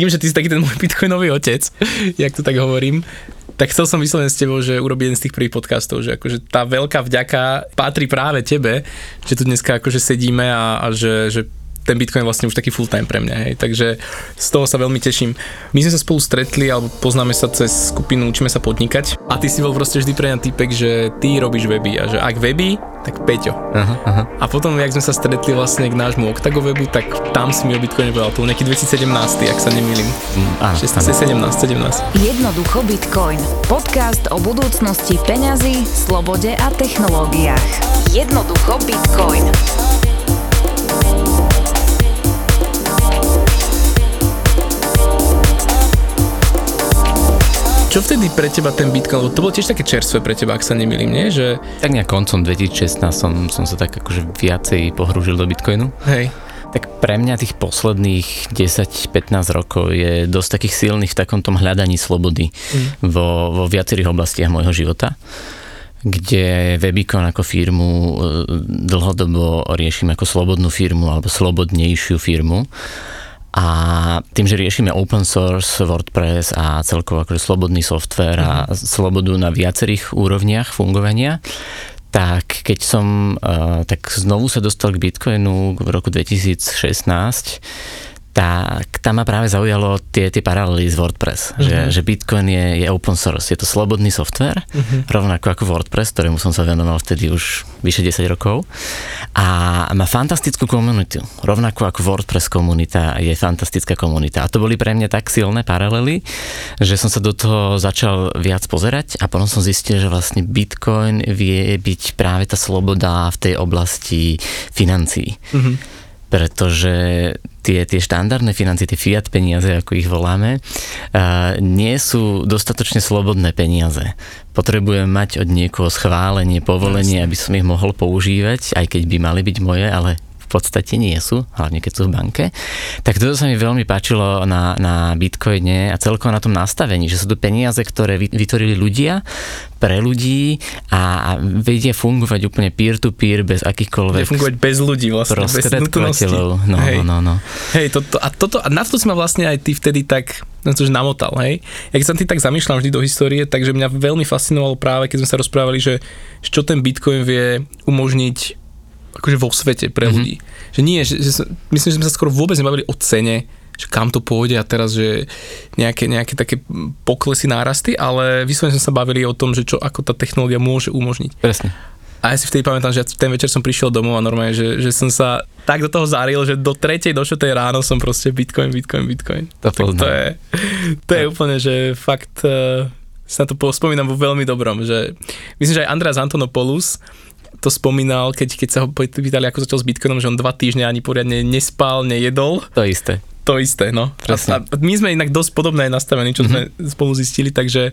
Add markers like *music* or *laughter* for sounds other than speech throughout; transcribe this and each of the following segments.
tým, že ty si taký ten môj bitcoinový otec, jak to tak hovorím, tak chcel som vyslovene s tebou, že urobiť jeden z tých prvých podcastov, že akože tá veľká vďaka patrí práve tebe, že tu dneska akože sedíme a, a že, že ten Bitcoin je vlastne už taký full time pre mňa, hej. Takže z toho sa veľmi teším. My sme sa spolu stretli, alebo poznáme sa cez skupinu Učíme sa podnikať a ty si bol proste vždy pre mňa typek, že ty robíš weby a že ak weby, tak Peťo. Aha, aha. A potom, jak sme sa stretli vlastne k nášmu Octago webu, tak tam si mi o Bitcoine povedal, to nejaký 2017, ak sa nemýlim. Mm, áno, 16, 17, 17. Jednoducho Bitcoin. Podcast o budúcnosti peňazí, slobode a technológiách. Jednoducho Bitcoin. Čo vtedy pre teba ten Bitcoin, lebo to bolo tiež také čerstvé pre teba, ak sa nemýlim, nie? Že... Tak nejak koncom 2016 som, som sa tak akože viacej pohrúžil do Bitcoinu. Hej. Tak pre mňa tých posledných 10-15 rokov je dosť takých silných v takom tom hľadaní slobody mm. vo, vo viacerých oblastiach môjho života kde Webicon ako firmu e, dlhodobo riešim ako slobodnú firmu alebo slobodnejšiu firmu a tým, že riešime open source, WordPress a celkovo akože slobodný software a mm-hmm. slobodu na viacerých úrovniach fungovania, tak keď som uh, tak znovu sa dostal k Bitcoinu v roku 2016, tak tam ma práve zaujalo tie, tie paralely z WordPress, mm-hmm. že, že Bitcoin je, je open source, je to slobodný software, mm-hmm. rovnako ako WordPress, ktorému som sa venoval vtedy už vyše 10 rokov a má fantastickú komunitu, rovnako ako WordPress komunita je fantastická komunita a to boli pre mňa tak silné paralely, že som sa do toho začal viac pozerať a potom som zistil, že vlastne Bitcoin vie byť práve tá sloboda v tej oblasti financií. Mm-hmm pretože tie, tie štandardné financie, tie fiat peniaze, ako ich voláme, nie sú dostatočne slobodné peniaze. Potrebujem mať od niekoho schválenie, povolenie, aby som ich mohol používať, aj keď by mali byť moje, ale podstate nie sú, hlavne keď sú v banke. Tak toto sa mi veľmi páčilo na, na Bitcoine a celkovo na tom nastavení, že sú to peniaze, ktoré vytvorili ľudia pre ľudí a, a vedia fungovať úplne peer-to-peer bez akýchkoľvek... Vedia fungovať bez ľudí vlastne, bez nutnosti. No, hej. no, no. Hej, toto, a, toto, a na to si ma vlastne aj ty vtedy tak na to, že namotal, hej. Ja keď sa ty tak zamýšľam vždy do histórie, takže mňa veľmi fascinovalo práve, keď sme sa rozprávali, že čo ten Bitcoin vie umožniť akože vo svete pre mm-hmm. ľudí. Že nie, že, že, myslím, že sme sa skoro vôbec nebavili o cene, že kam to pôjde a teraz, že nejaké, nejaké také poklesy, nárasty, ale vyslovene sme sa bavili o tom, že čo, ako tá technológia môže umožniť. Presne. A ja si vtedy pamätám, že ten večer som prišiel domov a normálne, že, že som sa tak do toho zaril, že do tretej, do tej ráno som proste Bitcoin, Bitcoin, Bitcoin. To, to je, to je úplne, že fakt uh, sa to spomínam vo veľmi dobrom, že myslím, že aj Andreas Antonopoulos to spomínal, keď, keď sa ho pýtali, ako začal s Bitcoinom, že on dva týždne ani poriadne nespal, nejedol. To isté. To isté, no. A, a my sme inak dosť podobné nastavení, čo mm-hmm. sme spolu zistili, takže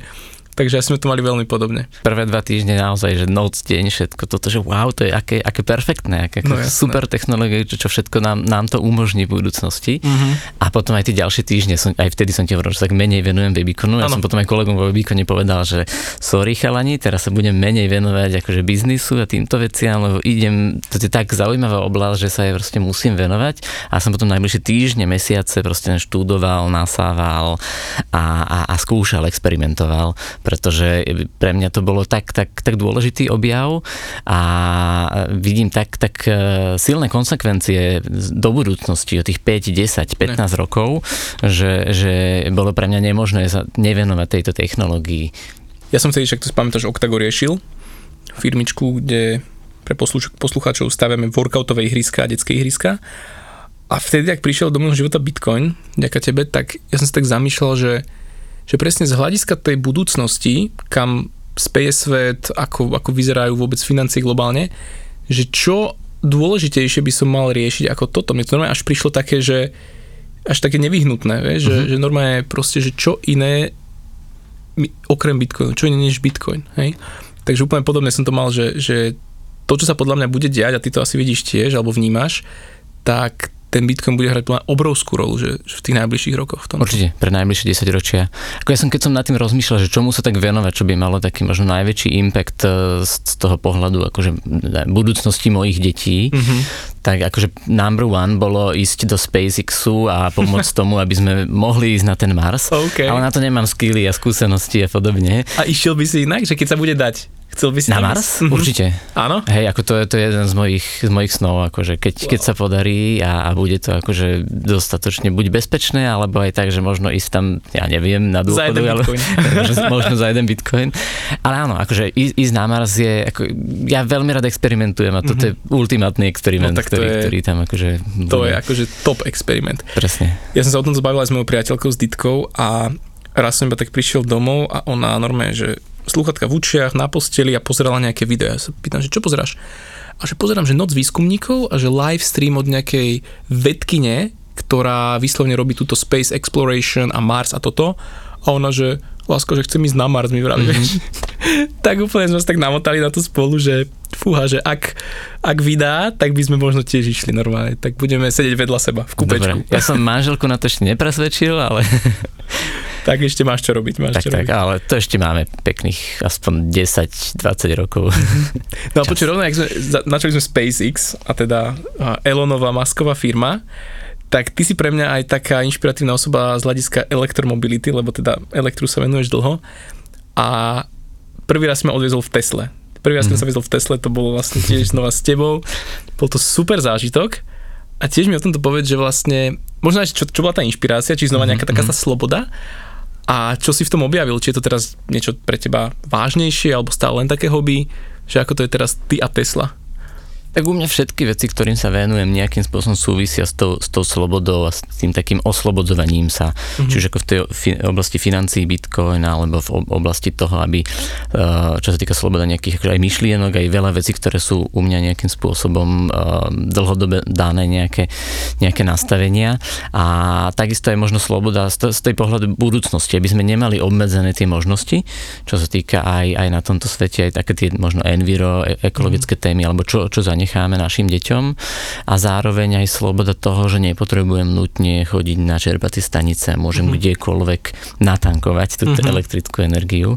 Takže sme to mali veľmi podobne. Prvé dva týždne naozaj, že noc, deň, všetko toto, že wow, to je aké, aké perfektné, aké no, super technológie, čo, čo všetko nám, nám to umožní v budúcnosti. Mm-hmm. A potom aj tie ďalšie týždne, som, aj vtedy som ti hovoril, že tak menej venujem Webiconu. Ja som potom aj kolegom vo Webicone povedal, že sorry chalani, teraz sa budem menej venovať akože biznisu a týmto veciam, lebo idem, to je tak zaujímavá oblasť, že sa jej proste musím venovať. A som potom najbližšie týždne, mesiace proste študoval, nasával a, a, a skúšal, experimentoval pretože pre mňa to bolo tak, tak, tak dôležitý objav a vidím tak, tak e, silné konsekvencie do budúcnosti o tých 5, 10, 15 ne. rokov, že, že bolo pre mňa nemožné sa nevenovať tejto technológii. Ja som vtedy, však to pamätáš, Octago riešil firmičku, kde pre poslucháčov stavíme workoutové ihriska a detské ihriska. A vtedy, ak prišiel do môjho života Bitcoin, ďaká tebe, tak ja som si tak zamýšľal, že že presne z hľadiska tej budúcnosti, kam speje svet, ako, ako vyzerajú vôbec financie globálne, že čo dôležitejšie by som mal riešiť ako toto. Mne to normálne až prišlo také, že až také nevyhnutné, vieš, uh-huh. že, mhm. že normálne proste, že čo iné okrem Bitcoinu, čo iné než Bitcoin, hej. Takže úplne podobne som to mal, že, že to, čo sa podľa mňa bude diať, a ty to asi vidíš tiež, alebo vnímaš, tak ten Bitcoin bude hrať obrovskú rolu že, že v tých najbližších rokoch. V tom. Určite, pre najbližšie 10 ročia. Ako ja som, keď som nad tým rozmýšľal, že čomu sa tak venovať, čo by malo taký možno najväčší impact e, z, toho pohľadu akože budúcnosti mojich detí, mm-hmm. tak akože number one bolo ísť do SpaceXu a pomôcť *laughs* tomu, aby sme mohli ísť na ten Mars. Okay. Ale na to nemám skilly a skúsenosti a podobne. A išiel by si inak, že keď sa bude dať Chcel by si Na Mars? Mm-hmm. Určite. Áno? Hej, ako to je, to je jeden z mojich, z mojich snov, akože keď, wow. keď sa podarí a, a bude to akože dostatočne buď bezpečné, alebo aj tak, že možno ísť tam, ja neviem, na dôchodu, za jeden ale, *laughs* možno za jeden bitcoin. Ale áno, akože ísť, na Mars je, ako, ja veľmi rád experimentujem a toto mm-hmm. je ultimátny experiment, no, ktorý, je, ktorý tam akože... To bude. je akože top experiment. Presne. Ja som sa o tom zbavil aj s mojou priateľkou, s Ditkou a raz som iba tak prišiel domov a ona normálne, že slúchatka v učiach, na posteli a pozerala nejaké videá. Ja sa pýtam, že čo pozeráš? A že pozerám, že noc výskumníkov a že live stream od nejakej vedkine, ktorá vyslovne robí túto Space Exploration a Mars a toto. A ona, že lásko, že chcem ísť na Mars, mi vraví. Mm-hmm. *laughs* tak úplne sme sa tak namotali na to spolu, že fúha, že ak, ak vydá, tak by sme možno tiež išli normálne. Tak budeme sedieť vedľa seba v kúpečku. Dobre, ja som manželku na to ešte nepresvedčil, ale *laughs* tak ešte máš čo robiť. Máš tak, čo tak, robiť. ale to ešte máme pekných aspoň 10-20 rokov. *laughs* No a počuť, rovno, sme, načali sme SpaceX, a teda Elonová masková firma, tak ty si pre mňa aj taká inšpiratívna osoba z hľadiska elektromobility, lebo teda elektru sa venuješ dlho. A prvý raz sme odviezol v Tesle. Prvý raz mm. som vezol v Tesle, to bolo vlastne tiež znova s tebou. Bol to super zážitok. A tiež mi o tomto povedz, že vlastne, možno aj čo, čo bola tá inšpirácia, či znova mhm, nejaká taká tá mhm. sloboda, a čo si v tom objavil? Či je to teraz niečo pre teba vážnejšie, alebo stále len také hobby? Že ako to je teraz ty a Tesla? Tak u mňa všetky veci, ktorým sa venujem, nejakým spôsobom súvisia s tou, s tou slobodou a s tým takým oslobodzovaním sa. Mm-hmm. Čiže ako v tej fi- oblasti financií Bitcoin alebo v oblasti toho, aby eh, čo sa týka sloboda nejakých akože aj myšlienok, aj veľa vecí, ktoré sú u mňa nejakým spôsobom eh, dlhodobé dané nejaké, nejaké nastavenia. A takisto je možno sloboda z, z tej pohľadu budúcnosti, aby sme nemali obmedzené tie možnosti, čo sa týka aj, aj na tomto svete, aj také tie možno enviro, e, ekologické mm-hmm. témy, alebo čo, čo za ne necháme našim deťom a zároveň aj sloboda toho, že nepotrebujem nutne chodiť na čerpacie stanice, môžem mm-hmm. kdekoľvek natankovať túto mm-hmm. elektrickú energiu.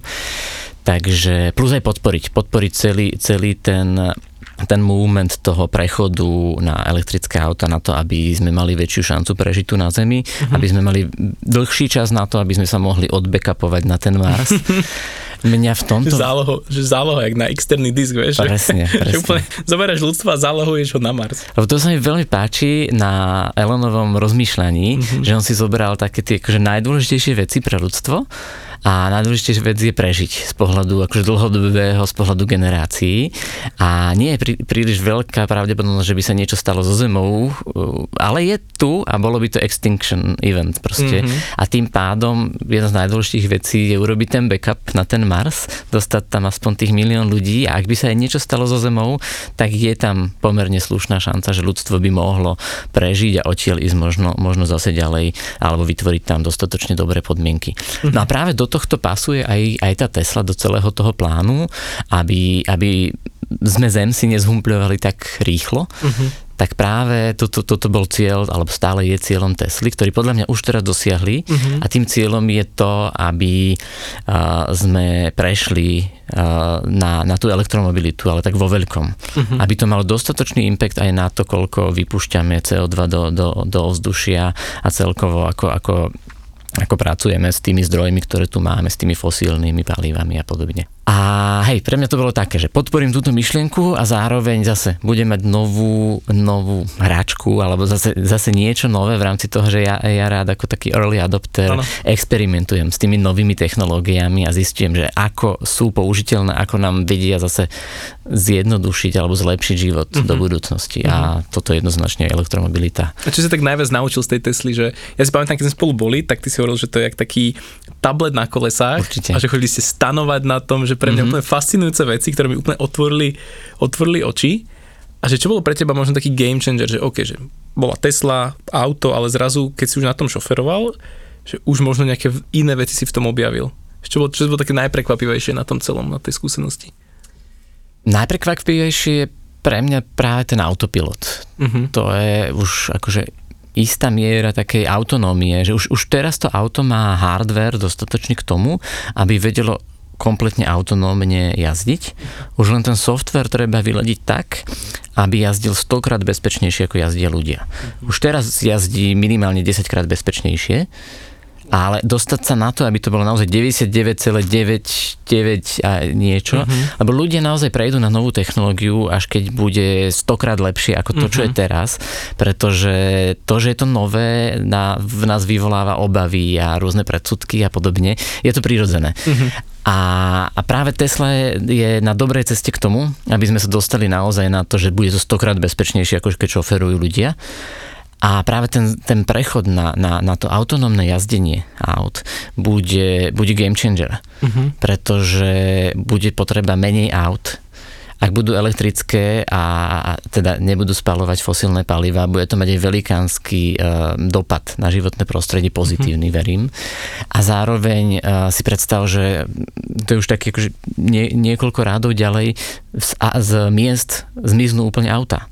Takže plus aj podporiť, podporiť celý, celý ten ten movement toho prechodu na elektrické auta na to, aby sme mali väčšiu šancu prežiť tu na Zemi, mm-hmm. aby sme mali dlhší čas na to, aby sme sa mohli odbackupovať na ten Mars. *laughs* Mňa v tomto... Záloho, že záloho, jak na externý disk, vieš. Presne, že, presne. *laughs* Že úplne zoberáš ľudstvo a zálohuješ ho na Mars. Lebo to sa mi veľmi páči na Elonovom rozmýšľaní, mm-hmm. že on si zobral také tie akože najdôležitejšie veci pre ľudstvo a najdôležitejšia vec je prežiť z pohľadu akože dlhodobého, z pohľadu generácií a nie je prí, príliš veľká pravdepodobnosť, že by sa niečo stalo so Zemou, ale je tu a bolo by to extinction event proste mm-hmm. a tým pádom jedna z najdôležitejších vecí je urobiť ten backup na ten Mars, dostať tam aspoň tých milión ľudí a ak by sa aj niečo stalo so Zemou, tak je tam pomerne slušná šanca, že ľudstvo by mohlo prežiť a odtiaľ ísť možno, možno zase ďalej alebo vytvoriť tam dostatočne dobré podmienky. Mm-hmm. No a práve do tohto pasuje aj, aj tá Tesla do celého toho plánu, aby, aby sme Zem si nezhumpľovali tak rýchlo, uh-huh. tak práve toto, toto bol cieľ, alebo stále je cieľom Tesly, ktorý podľa mňa už teraz dosiahli uh-huh. a tým cieľom je to, aby uh, sme prešli uh, na, na tú elektromobilitu, ale tak vo veľkom. Uh-huh. Aby to malo dostatočný impact aj na to, koľko vypúšťame CO2 do, do, do ovzdušia a celkovo ako, ako ako pracujeme s tými zdrojmi, ktoré tu máme, s tými fosílnymi palívami a podobne. A hej, pre mňa to bolo také, že podporím túto myšlienku a zároveň zase budem mať novú, novú hračku alebo zase, zase niečo nové v rámci toho, že ja, ja rád ako taký early adopter ano. experimentujem s tými novými technológiami a zistím, že ako sú použiteľné, ako nám vedia zase zjednodušiť alebo zlepšiť život uh-huh. do budúcnosti. Uh-huh. A mhm. toto je jednoznačne elektromobilita. A čo sa tak najviac naučil z tej Tesly, že ja si pamätám, keď sme spolu boli, tak ty si hovoril, že to je jak taký tablet na kolesách Určite. a že chodili ste stanovať na tom, že pre mňa mm-hmm. úplne fascinujúce veci, ktoré mi úplne otvorili, otvorili oči. A že čo bolo pre teba možno taký game changer, že OK, že bola Tesla, auto, ale zrazu, keď si už na tom šoferoval, že už možno nejaké iné veci si v tom objavil. Čo bolo, čo bolo také najprekvapivejšie na tom celom, na tej skúsenosti? Najprekvapivejšie je pre mňa práve ten autopilot. Uh-huh. To je už akože istá miera takej autonómie, že už, už teraz to auto má hardware dostatočný k tomu, aby vedelo kompletne autonómne jazdiť. Už len ten software treba vyladiť tak, aby jazdil stokrát bezpečnejšie, ako jazdia ľudia. Už teraz jazdí minimálne 10 krát bezpečnejšie, ale dostať sa na to, aby to bolo naozaj 99,99 a niečo, uh-huh. lebo ľudia naozaj prejdú na novú technológiu, až keď bude stokrát lepšie ako to, uh-huh. čo je mhm. teraz, pretože to, že je to nové, na, v nás vyvoláva obavy a rôzne predsudky a podobne, je to prirodzené. Uh-huh. A, a práve Tesla je na dobrej ceste k tomu, aby sme sa dostali naozaj na to, že bude to stokrát bezpečnejšie, ako keď šoferujú ľudia. A práve ten, ten prechod na, na, na to autonómne jazdenie aut bude, bude game changer, uh-huh. pretože bude potreba menej aut, ak budú elektrické a teda nebudú spalovať fosílne paliva, bude to mať aj velikánsky uh, dopad na životné prostredie, pozitívny, mm-hmm. verím. A zároveň uh, si predstav, že to je už také akože nie, niekoľko rádov ďalej z, a z miest zmiznú úplne auta.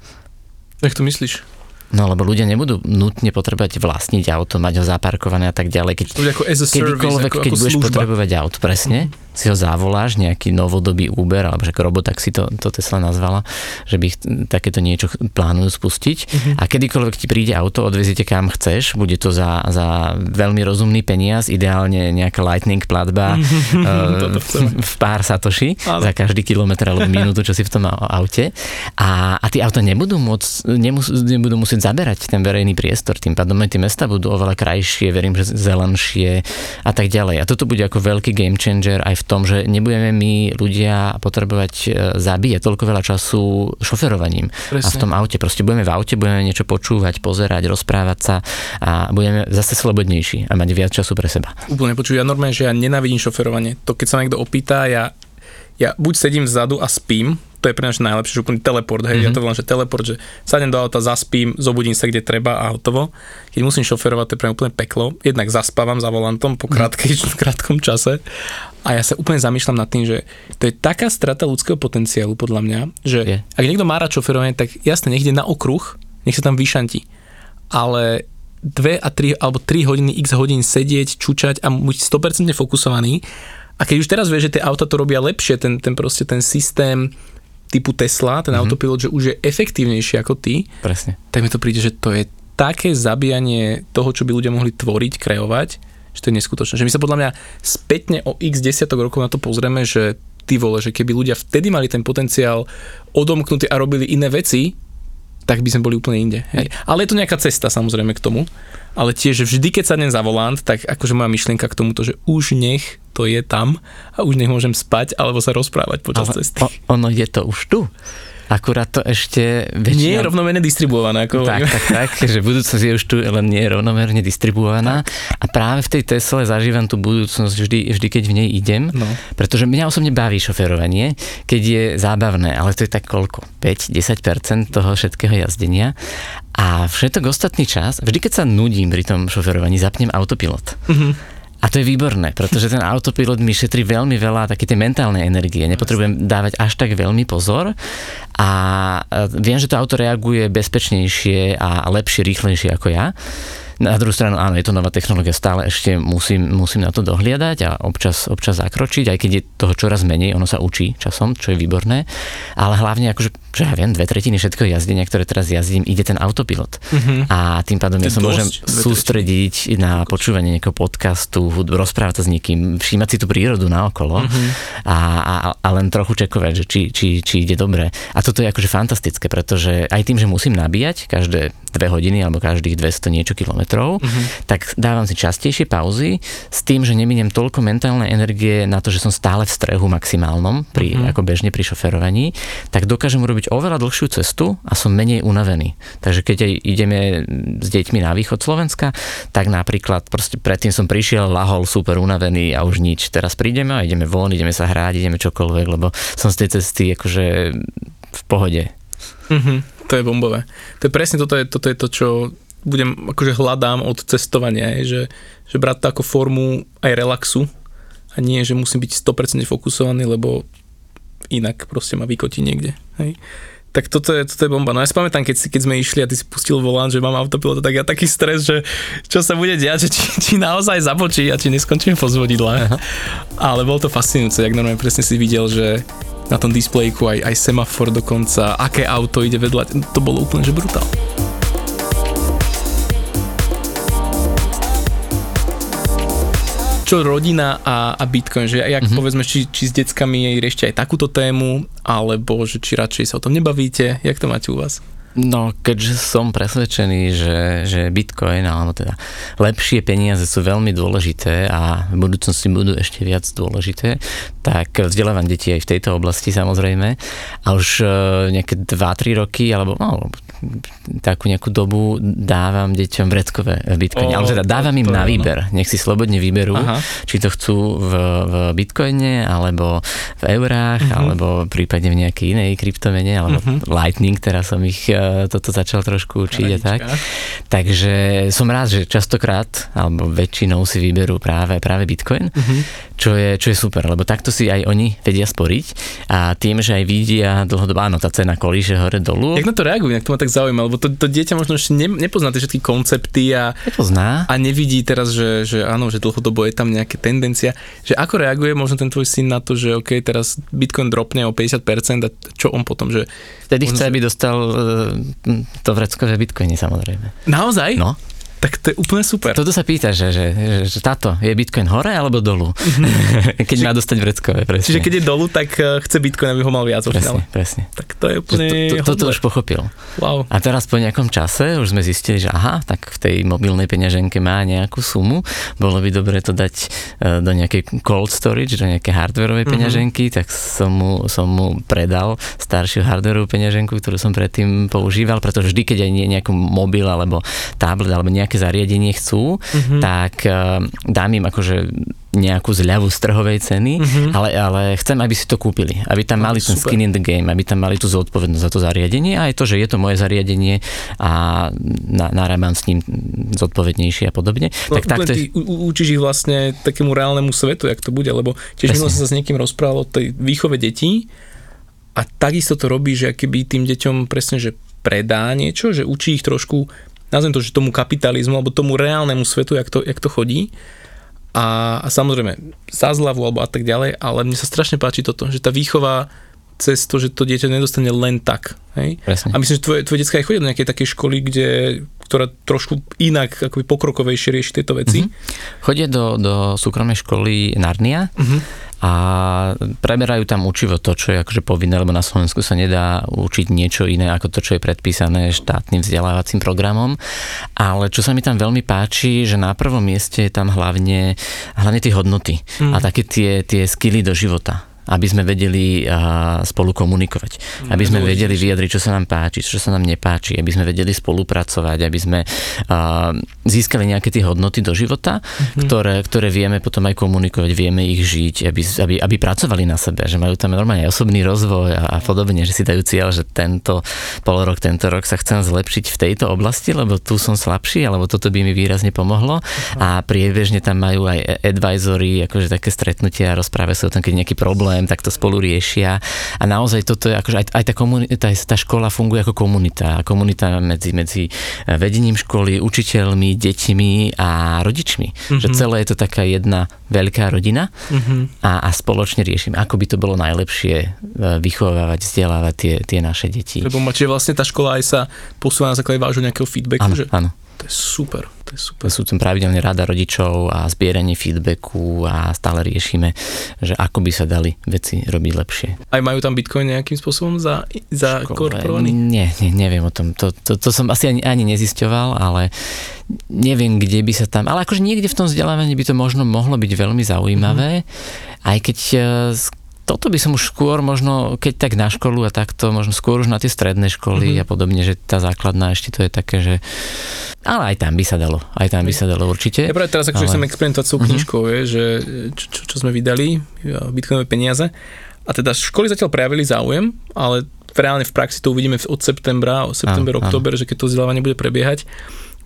Jak to myslíš? No lebo ľudia nebudú nutne potrebovať vlastniť auto, mať ho zaparkované a tak ďalej. Keď, ako as a kedykoľvek, service, ako, keď ako budeš služba. potrebovať auto, presne, mm-hmm si ho zavoláš, nejaký novodobý Uber, alebo že robotaxi to, to Tesla nazvala, že by takéto niečo plánujú spustiť. Mm-hmm. A kedykoľvek ti príde auto, odveziete kam chceš, bude to za, za veľmi rozumný peniaz, ideálne nejaká lightning platba *laughs* mm-hmm. uh, v pár satoši Ale. za každý kilometr alebo minútu, čo si v tom aute. A, a tie auta nebudú, môcť, nemus, nebudú musieť zaberať ten verejný priestor, tým pádom tie mesta budú oveľa krajšie, verím, že zelenšie a tak ďalej. A toto bude ako veľký game changer aj v tom, že nebudeme my ľudia potrebovať e, zabíjať toľko veľa času šoferovaním. Presne. A v tom aute, proste budeme v aute, budeme niečo počúvať, pozerať, rozprávať sa a budeme zase slobodnejší a mať viac času pre seba. Úplne počuť, ja normálne, že ja nenávidím šoferovanie. To keď sa niekto opýta, ja, ja buď sedím vzadu a spím, to je pre nás najlepšie, že úplný teleport, hej, mm-hmm. ja to volám, že teleport, že sadnem do auta, zaspím, zobudím sa kde treba a hotovo. Keď musím šoferovať, to je pre úplne peklo. Jednak zaspávam za volantom po krátkej, mm. *laughs* krátkom čase a ja sa úplne zamýšľam nad tým, že to je taká strata ľudského potenciálu podľa mňa, že je. ak niekto má rád šoferovanie, tak jasne, ide na okruh, nech sa tam vyšantí. Ale dve a tri alebo tri hodiny, x hodín sedieť, čučať a byť 100% fokusovaný a keď už teraz vieš, že tie auta to robia lepšie, ten, ten proste ten systém typu Tesla, ten mm-hmm. autopilot, že už je efektívnejší ako ty, Presne. tak mi to príde, že to je také zabíjanie toho, čo by ľudia mohli tvoriť, kreovať, že to je neskutočné. Že my sa podľa mňa spätne o x desiatok rokov na to pozrieme, že ty vole, že keby ľudia vtedy mali ten potenciál odomknutý a robili iné veci, tak by sme boli úplne inde. Hej. Ale je to nejaká cesta samozrejme k tomu. Ale tiež vždy, keď sadnem za volant, tak akože moja myšlienka k tomuto, že už nech to je tam a už nech môžem spať alebo sa rozprávať počas Ale cesty. O, ono je to už tu. Akurát to ešte väčšina... Nie je rovnomerne distribuované. Ako tak, tak, tak, že budúcnosť je už tu, len nie je rovnomerne distribuovaná. Tak. A práve v tej Tesle zažívam tú budúcnosť vždy, vždy keď v nej idem, no. pretože mňa osobne baví šoferovanie, keď je zábavné, ale to je tak koľko? 5-10% toho všetkého jazdenia. A všetok ostatný čas, vždy keď sa nudím pri tom šoferovaní, zapnem autopilot. Mm-hmm a to je výborné, pretože ten autopilot mi šetrí veľmi veľa také tej mentálnej energie. Nepotrebujem dávať až tak veľmi pozor a viem, že to auto reaguje bezpečnejšie a lepšie, rýchlejšie ako ja. Na druhú stranu, áno, je to nová technológia, stále ešte musím, musím na to dohliadať a občas, občas zakročiť, aj keď je toho čoraz menej, ono sa učí časom, čo je výborné, ale hlavne akože, že ja viem, dve tretiny všetkého jazdenia, ktoré teraz jazdím, ide ten autopilot. Mm-hmm. A tým pádom ja sa môžem sústrediť na počúvanie nejakého podcastu, hudbu, rozprávať sa s niekým, všímať si tú prírodu naokolo mm-hmm. a, a, a, len trochu čekovať, že či, či, či ide dobre. A toto je akože fantastické, pretože aj tým, že musím nabíjať každé dve hodiny alebo každých 200 niečo kilometrov, mm-hmm. tak dávam si častejšie pauzy s tým, že neminiem toľko mentálnej energie na to, že som stále v strehu maximálnom, pri, mm-hmm. ako bežne pri šoferovaní, tak dokážem urobiť oveľa dlhšiu cestu a som menej unavený. Takže keď aj ideme s deťmi na východ Slovenska, tak napríklad proste predtým som prišiel, lahol super unavený a už nič. Teraz prídeme a ideme von, ideme sa hrať, ideme čokoľvek, lebo som z tej cesty akože v pohode. Mm-hmm. To je bombové. To je presne toto je, toto je to, čo budem, akože hľadám od cestovania, že, že brať to ako formu aj relaxu a nie, že musím byť 100% fokusovaný, lebo inak proste ma vykotí niekde. Hej. Tak toto je, toto je bomba. No ja si pamätám, keď, keď sme išli a ty si pustil volant, že mám autopilota, tak ja taký stres, že čo sa bude diať, že či, či naozaj zabočí a či neskončím po zvodidle. Ale bolo to fascinujúce, jak normálne presne si videl, že na tom displejku aj, aj semafor dokonca, aké auto ide vedľa, to bolo úplne že brutál. Čo rodina a, a Bitcoin, že jak mm-hmm. povedzme, či, či s deckami riešte aj takúto tému, alebo že či radšej sa o tom nebavíte, jak to máte u vás? No, keďže som presvedčený, že, že Bitcoin, alebo teda lepšie peniaze sú veľmi dôležité a v budúcnosti budú ešte viac dôležité, tak vzdelávam deti aj v tejto oblasti samozrejme. A už e, nejaké 2-3 roky, alebo no, takú nejakú dobu dávam deťom vreckové bitcoiny. Oh, Ale teda dávam im na výber. Nech si slobodne vyberú, Aha. či to chcú v, v bitcoine, alebo v eurách, uh-huh. alebo prípadne v nejakej inej kryptomene, alebo uh-huh. Lightning, teraz som ich uh, toto začal trošku učiť a tak. Takže som rád, že častokrát, alebo väčšinou si vyberú práve, práve bitcoin, uh-huh. čo, je, čo je super, lebo takto si aj oni vedia sporiť a tým, že aj vidia dlhodobo, áno, tá cena kolíže hore dolu. Jak na to reagujú, to ma tak tak zaujíma, lebo to, to dieťa možno ešte ne, nepozná tie všetky koncepty a, Nepozná. a nevidí teraz, že, že áno, že dlhodobo je tam nejaká tendencia. Že ako reaguje možno ten tvoj syn na to, že OK, teraz Bitcoin dropne o 50% a čo on potom, že... Vtedy chce, aby dostal uh, to vreckové Bitcoiny samozrejme. Naozaj? No. Tak to je úplne super. Toto sa pýta, že, že, že táto, je Bitcoin hore alebo dolu? Mhm. *laughs* keď má dostať vreckové, presne. Čiže keď je dolu, tak eh, chce Bitcoin, aby ho mal viac. Presne, presne. Tak to je úplne to, to, Toto už pochopil. Wow. A teraz po nejakom čase už sme zistili, že aha, tak v tej mobilnej peňaženke má nejakú sumu. Bolo by dobre to dať eh, do nejakej cold storage, do nejakej hardwareovej mm-hmm. peňaženky, tak som mu, som mu predal staršiu hardwareovú peňaženku, ktorú som predtým používal, pretože vždy, keď aj nejaký mobil alebo tablet alebo nejaký nejaké zariadenie chcú, mm-hmm. tak uh, dám im akože nejakú zľavu z trhovej ceny, mm-hmm. ale, ale chcem, aby si to kúpili, aby tam mali ten skin in the game, aby tam mali tú zodpovednosť za to zariadenie a aj to, že je to moje zariadenie a narábam s ním zodpovednejšie a podobne. No, tak takto... Ty učíš ich vlastne takému reálnemu svetu, jak to bude, lebo tiež som sa s niekým rozprával o tej výchove detí a takisto to robí, že keby tým deťom presne, že predá niečo, že učí ich trošku nazvem to, že tomu kapitalizmu alebo tomu reálnemu svetu, jak to, jak to chodí. A, a samozrejme za zľavu alebo a tak ďalej, ale mne sa strašne páči toto, že tá výchova cez to, že to dieťa nedostane len tak. Hej? Presne. A myslím, že tvoje, tvoje detská aj chodia do nejakej takej školy, kde, ktorá trošku inak, akoby pokrokovejšie rieši tieto veci. Mm-hmm. Chodia do, do súkromnej školy Narnia. Mm-hmm a preberajú tam učivo to, čo je akože povinné, lebo na Slovensku sa nedá učiť niečo iné ako to, čo je predpísané štátnym vzdelávacím programom. Ale čo sa mi tam veľmi páči, že na prvom mieste je tam hlavne, hlavne tie hodnoty mm. a také tie, tie skily do života aby sme vedeli spolu komunikovať, mm, aby sme vedeli vyjadriť, čo sa nám páči, čo sa nám nepáči, aby sme vedeli spolupracovať, aby sme získali nejaké tie hodnoty do života, mm-hmm. ktoré, ktoré vieme potom aj komunikovať, vieme ich žiť, aby, aby, aby pracovali na sebe, že majú tam normálne aj osobný rozvoj a, a podobne, že si dajú cieľ, že tento pol rok, tento rok sa chcem zlepšiť v tejto oblasti, lebo tu som slabší, alebo toto by mi výrazne pomohlo uh-huh. a priebežne tam majú aj advisory, akože také stretnutia a rozprávajú sa o tom, keď nejaký problém problém, tak to spolu riešia. A naozaj toto je, akože aj, aj tá, komunita, tá škola funguje ako komunita. Komunita medzi, medzi eh, vedením školy, učiteľmi, deťmi a rodičmi. Mm-hmm. Že celé je to taká jedna veľká rodina mm-hmm. a, a spoločne riešime, ako by to bolo najlepšie eh, vychovávať, vzdelávať tie, tie naše deti. Lebo máte vlastne tá škola aj sa posúva na základe vášho nejakého feedbacku. Áno, že... áno. To je super, to je super. Sú tam pravidelne rada rodičov a zbieranie feedbacku a stále riešime, že ako by sa dali veci robiť lepšie. Aj majú tam Bitcoin nejakým spôsobom za, za korporovaný? Nie, nie, neviem o tom. To, to, to som asi ani, ani nezisťoval, ale neviem, kde by sa tam... Ale akože niekde v tom vzdelávaní by to možno mohlo byť veľmi zaujímavé, mm-hmm. aj keď eh, toto by som už skôr možno, keď tak na školu a takto, možno skôr už na tie stredné školy mm-hmm. a podobne, že tá základná ešte to je také, že ale aj tam by sa dalo, aj tam by sa dalo určite. Ja práve teraz akože ale... chcem experimentovať s tou mhm. knižkou, mm-hmm. že čo, čo, čo sme vydali, Bitcoinové peniaze a teda školy zatiaľ prejavili záujem, ale reálne v praxi to uvidíme od septembra, september, október, že keď to vzdelávanie bude prebiehať.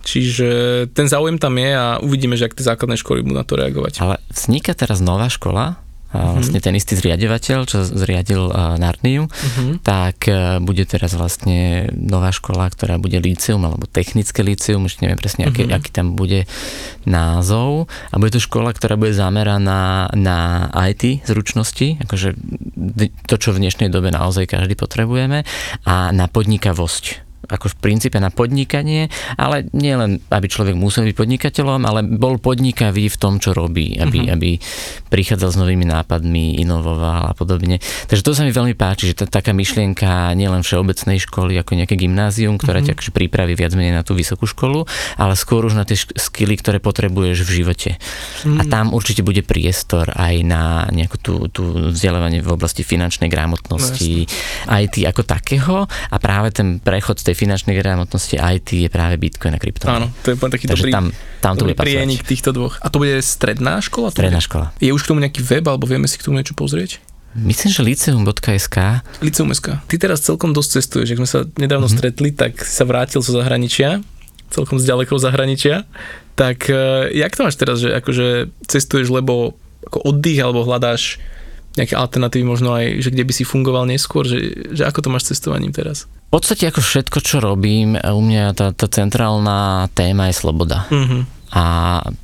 Čiže ten záujem tam je a uvidíme, že ak tie základné školy budú na to reagovať. Ale vzniká teraz nová škola, uh-huh. vlastne ten istý zriadovateľ, čo zriadil uh, Narniu, uh-huh. tak uh, bude teraz vlastne nová škola, ktorá bude líceum alebo technické líceum, už neviem presne, aký, uh-huh. aký tam bude názov. A bude to škola, ktorá bude zameraná na IT zručnosti, akože to, čo v dnešnej dobe naozaj každý potrebujeme, a na podnikavosť ako v princípe na podnikanie, ale nie len, aby človek musel byť podnikateľom, ale bol podnikavý v tom, čo robí, aby, uh-huh. aby prichádzal s novými nápadmi, inovoval a podobne. Takže to sa mi veľmi páči, že tá, taká myšlienka nielen všeobecnej školy, ako nejaké gymnázium, ktorá uh-huh. ťa akože pripraví viac menej na tú vysokú školu, ale skôr už na tie skily, ktoré potrebuješ v živote. Uh-huh. A tam určite bude priestor aj na nejakú tú, tú vzdelávanie v oblasti finančnej gramotnosti, no, IT ako takého a práve ten prechod z tej tej finančnej gramotnosti IT je práve Bitcoin a krypto. Áno, to je taký Takže dobrý, tam, tam bude prienik týchto dvoch. A to bude stredná škola? Stredná škola. Je už k tomu nejaký web, alebo vieme si k tomu niečo pozrieť? Myslím, že liceum.sk. Liceum.sk. Ty teraz celkom dosť cestuješ. Ak sme sa nedávno mm-hmm. stretli, tak si sa vrátil zo zahraničia, celkom z ďalekého zahraničia. Tak uh, jak to máš teraz, že akože cestuješ, lebo ako oddych, alebo hľadáš nejaké alternatívy možno aj, že kde by si fungoval neskôr, že, že ako to máš cestovaním teraz? V podstate ako všetko, čo robím, u mňa tá, tá centrálna téma je sloboda. Mm-hmm. A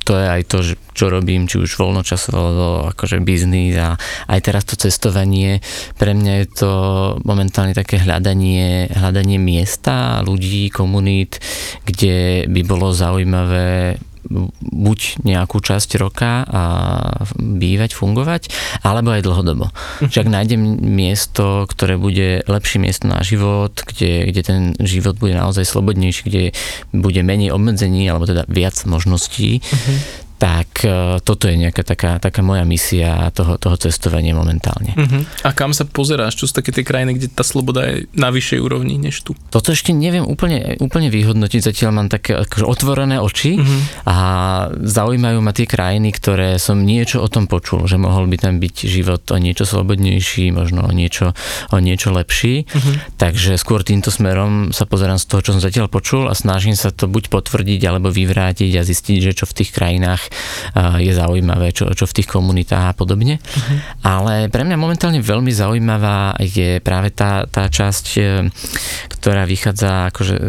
to je aj to, čo robím, či už voľnočasovo, akože biznis a aj teraz to cestovanie. Pre mňa je to momentálne také hľadanie, hľadanie miesta, ľudí, komunít, kde by bolo zaujímavé buď nejakú časť roka a bývať, fungovať, alebo aj dlhodobo. Mhm. Však nájdem miesto, ktoré bude lepšie miesto na život, kde, kde ten život bude naozaj slobodnejší, kde bude menej obmedzení, alebo teda viac možností, uh-huh tak e, toto je nejaká taká, taká moja misia toho, toho cestovania momentálne. Uh-huh. A kam sa pozeráš? Čo sú také tie krajiny, kde tá sloboda je na vyššej úrovni než tu? Toto ešte neviem úplne, úplne vyhodnotiť, zatiaľ mám také akože otvorené oči uh-huh. a zaujímajú ma tie krajiny, ktoré som niečo o tom počul, že mohol by tam byť život o niečo slobodnejší, možno o niečo, o niečo lepší. Uh-huh. Takže skôr týmto smerom sa pozerám z toho, čo som zatiaľ počul a snažím sa to buď potvrdiť alebo vyvrátiť a zistiť, že čo v tých krajinách je zaujímavé, čo, čo v tých komunitách a podobne. Uh-huh. Ale pre mňa momentálne veľmi zaujímavá je práve tá, tá časť, e, ktorá vychádza akože e,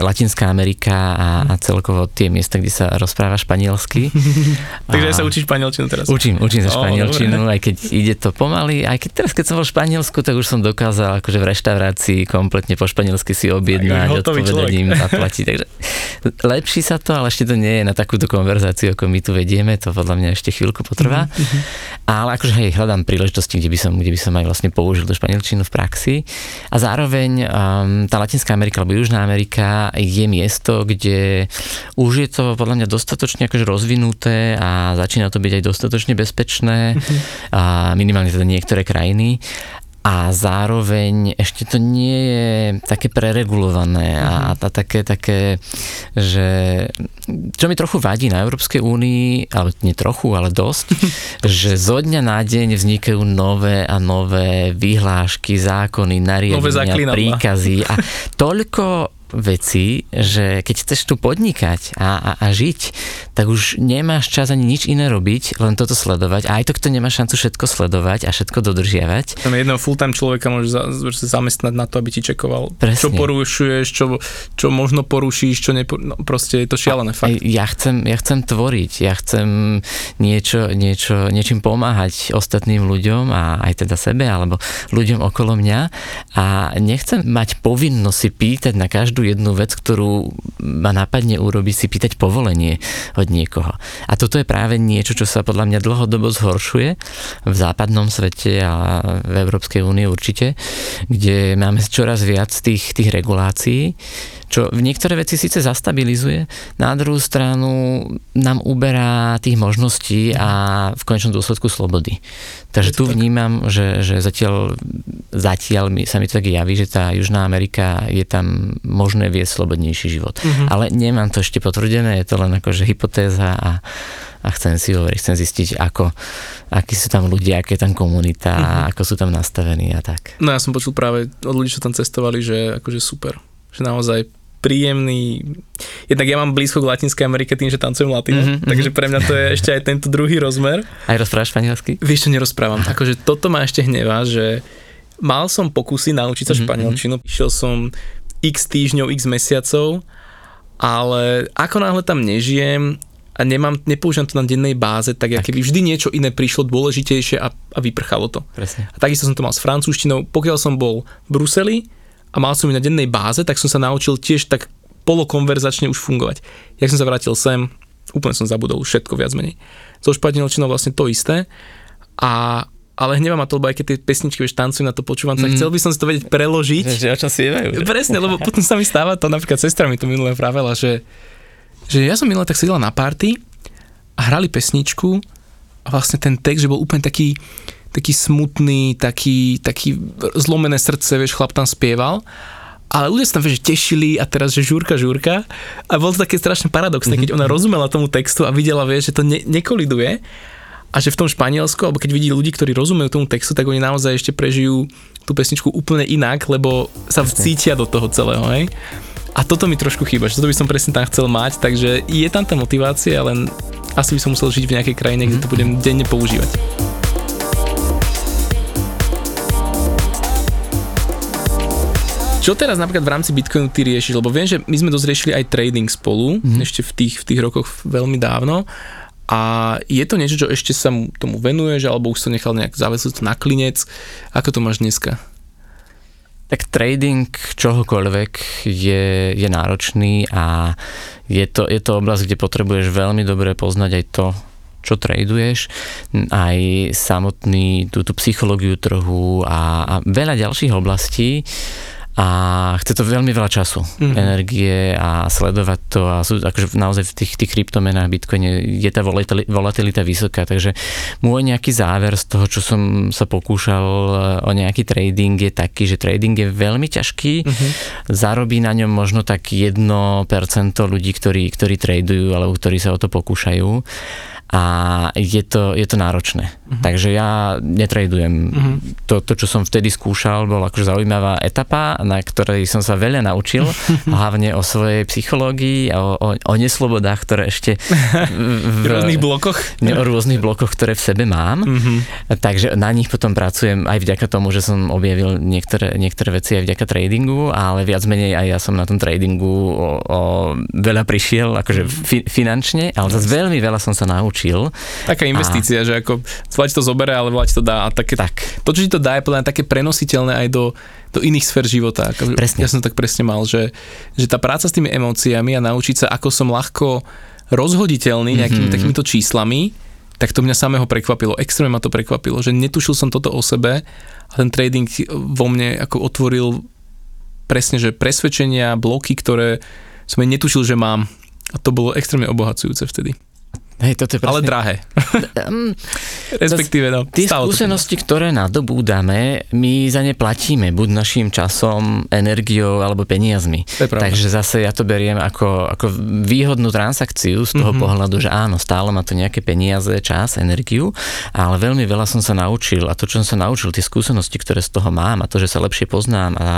Latinská Amerika a, a celkovo tie miesta, kde sa rozpráva španielsky. *laughs* Takže sa učíš španielčinu teraz? Učím, učím sa španielčinu, oh, aj keď ide to pomaly. Aj keď teraz, keď som bol v Španielsku, tak už som dokázal akože v reštaurácii kompletne po španielsky si objednať, odpovedaním zaplatiť. Takže lepší sa to, ale ešte to nie je na takúto konverzáciu, ako my tu vedieme, to podľa mňa ešte chvíľku potrvá. Mm-hmm. Ale akože hej, hľadám príležitosti, kde by som, kde by som aj vlastne použil tú španielčinu v praxi. A zároveň um, tá Latinská Amerika alebo Južná Amerika je miesto, kde už je to podľa mňa dostatočne akože rozvinuté a začína to byť aj dostatočne bezpečné. Mm-hmm. A minimálne teda niektoré krajiny a zároveň ešte to nie je také preregulované a, a také, také, že čo mi trochu vadí na Európskej únii, ale nie trochu, ale dosť, *laughs* že zo dňa na deň vznikajú nové a nové vyhlášky, zákony, nariadenia, príkazy a *laughs* toľko veci, že keď chceš tu podnikať a, a, a žiť, tak už nemáš čas ani nič iné robiť, len toto sledovať. A aj to, kto nemá šancu všetko sledovať a všetko dodržiavať. Tam jedného full-time človeka môžeš za, zamestnať na to, aby ti čekoval, Presne. čo porušuješ, čo, čo možno porušíš, čo nepo, no, proste je to šialené fakt. Ja chcem, ja chcem tvoriť, ja chcem niečo, niečo, niečím pomáhať ostatným ľuďom a aj teda sebe, alebo ľuďom okolo mňa a nechcem mať povinnosť si pýtať na každú každú jednu vec, ktorú ma napadne urobiť, si pýtať povolenie od niekoho. A toto je práve niečo, čo sa podľa mňa dlhodobo zhoršuje v západnom svete a v Európskej únie určite, kde máme čoraz viac tých, tých regulácií, čo v niektoré veci síce zastabilizuje, na druhú stranu nám uberá tých možností a v konečnom dôsledku slobody. Takže tu tak. vnímam, že, že zatiaľ, zatiaľ mi, sa mi to tak javí, že tá Južná Amerika je tam možné viesť slobodnejší život. Mm-hmm. Ale nemám to ešte potvrdené, je to len akože hypotéza a, a chcem si hovoriť, chcem zistiť, ako, akí sú tam ľudia, aké je tam komunita, mm-hmm. ako sú tam nastavení a tak. No ja som počul práve od ľudí, čo tam cestovali, že akože super. Že naozaj príjemný, jednak ja mám blízko k Latinskej Amerike tým, že tancujem latino, Mhm, mm-hmm. takže pre mňa to je ešte aj tento druhý rozmer. Aj rozprávaš španielsky? Vieš, čo nerozprávam. Akože toto ma ešte hnevá, že mal som pokusy naučiť sa Mhm, španielčinu, išiel som x týždňov, x mesiacov, ale ako náhle tam nežijem a nemám, nepoužívam to na dennej báze, tak, tak. keby vždy niečo iné prišlo dôležitejšie a, a vyprchalo to. Presne. A takisto som to mal s francúzštinou. Pokiaľ som bol v Bruseli a mal som ju na dennej báze, tak som sa naučil tiež tak polokonverzačne už fungovať. Jak som sa vrátil sem, úplne som zabudol všetko viac menej. So španielčinou vlastne to isté. A, ale hnevá ma to, lebo aj keď tie pesničky vieš, tancujú na to počúvam, tak Mm. chcel by som si to vedieť preložiť. Že o čom spievajú? Presne, lebo potom sa mi stáva to, napríklad sestra mi to minulé vravela, že, že ja som minulé tak sedela na party a hrali pesničku a vlastne ten text, že bol úplne taký, taký smutný, taký, taký zlomené srdce, vieš, chlap tam spieval. Ale ľudia sa tam vieš, tešili a teraz, že žúrka, žúrka. A bolo to také strašne paradoxné, keď ona rozumela tomu textu a videla, vieš, že to ne, nekoliduje. A že v tom Španielsku, alebo keď vidí ľudí, ktorí rozumejú tomu textu, tak oni naozaj ešte prežijú tú pesničku úplne inak, lebo sa cítia do toho celého, hej. A toto mi trošku chýba, že toto by som presne tam chcel mať, takže je tam tá motivácia, len asi by som musel žiť v nejakej krajine, kde to budem denne používať. Čo teraz napríklad v rámci Bitcoinu ty riešiš? Lebo viem, že my sme dosť riešili aj trading spolu, mm-hmm. ešte v tých, v tých rokoch veľmi dávno. A je to niečo, čo ešte sa mu tomu venuješ, alebo už sa nechal nejak to na klinec? Ako to máš dneska? Tak trading čohokoľvek je, je náročný a je to, je to oblasť, kde potrebuješ veľmi dobre poznať aj to, čo traduješ, aj samotný túto psychológiu trhu a, a veľa ďalších oblastí a chce to veľmi veľa času, mm-hmm. energie a sledovať to a sú akože naozaj v tých, tých kryptomenách Bitcoine je tá volatili- volatilita vysoká, takže môj nejaký záver z toho, čo som sa pokúšal eh, o nejaký trading je taký, že trading je veľmi ťažký, Mhm. mm-hmm. zarobí na ňom možno tak 1% ľudí, ktorí, ktorí tradujú alebo ktorí sa o to pokúšajú a je to, je to náročné. Uh-huh. Takže ja netradujem. Uh-huh. To, to, čo som vtedy skúšal, bola akože zaujímavá etapa, na ktorej som sa veľa naučil, *laughs* hlavne o svojej psychológii a o, o, o neslobodách, ktoré ešte V v, *laughs* rôznych blokoch? *laughs* ne, o rôznych blokoch, ktoré v sebe mám. Mhm. Takže na nich potom pracujem aj vďaka tomu, že som objavil niektoré, niektoré veci aj vďaka tradingu, ale viac menej aj ja som na tom tradingu o, o veľa prišiel, akože fi, finančne, ale zase veľmi veľa som sa naučil. Taká investícia, a... že ako zvlášť to zobere, ale vláď to dá. A také, Tak. To, čo ti to dá, je podľa také prenositeľné aj do, do iných sfér života. Ako, Presne. Ja som tak presne mal, že, že tá práca s tými emóciami a naučiť sa, ako som ľahko rozhoditeľný nejakými mm-hmm. takýmito číslami, tak to mňa samého prekvapilo. Extrémne ma to prekvapilo, že netušil som toto o sebe a ten trading vo mne ako otvoril presne, že presvedčenia, bloky, ktoré som aj netušil, že mám. A to bolo extrémne obohacujúce vtedy. Hej, toto je Ale presne... drahé. Um, *laughs* Respektíve, no. Tie to skúsenosti, ktoré nadobúdame, my za ne platíme, buď našim časom, energiou alebo peniazmi. Takže zase ja to beriem ako, ako výhodnú transakciu z toho mm-hmm. pohľadu, že áno, stále má to nejaké peniaze, čas, energiu, ale veľmi veľa som sa naučil a to, čo som sa naučil, tie skúsenosti, ktoré z toho mám a to, že sa lepšie poznám a, a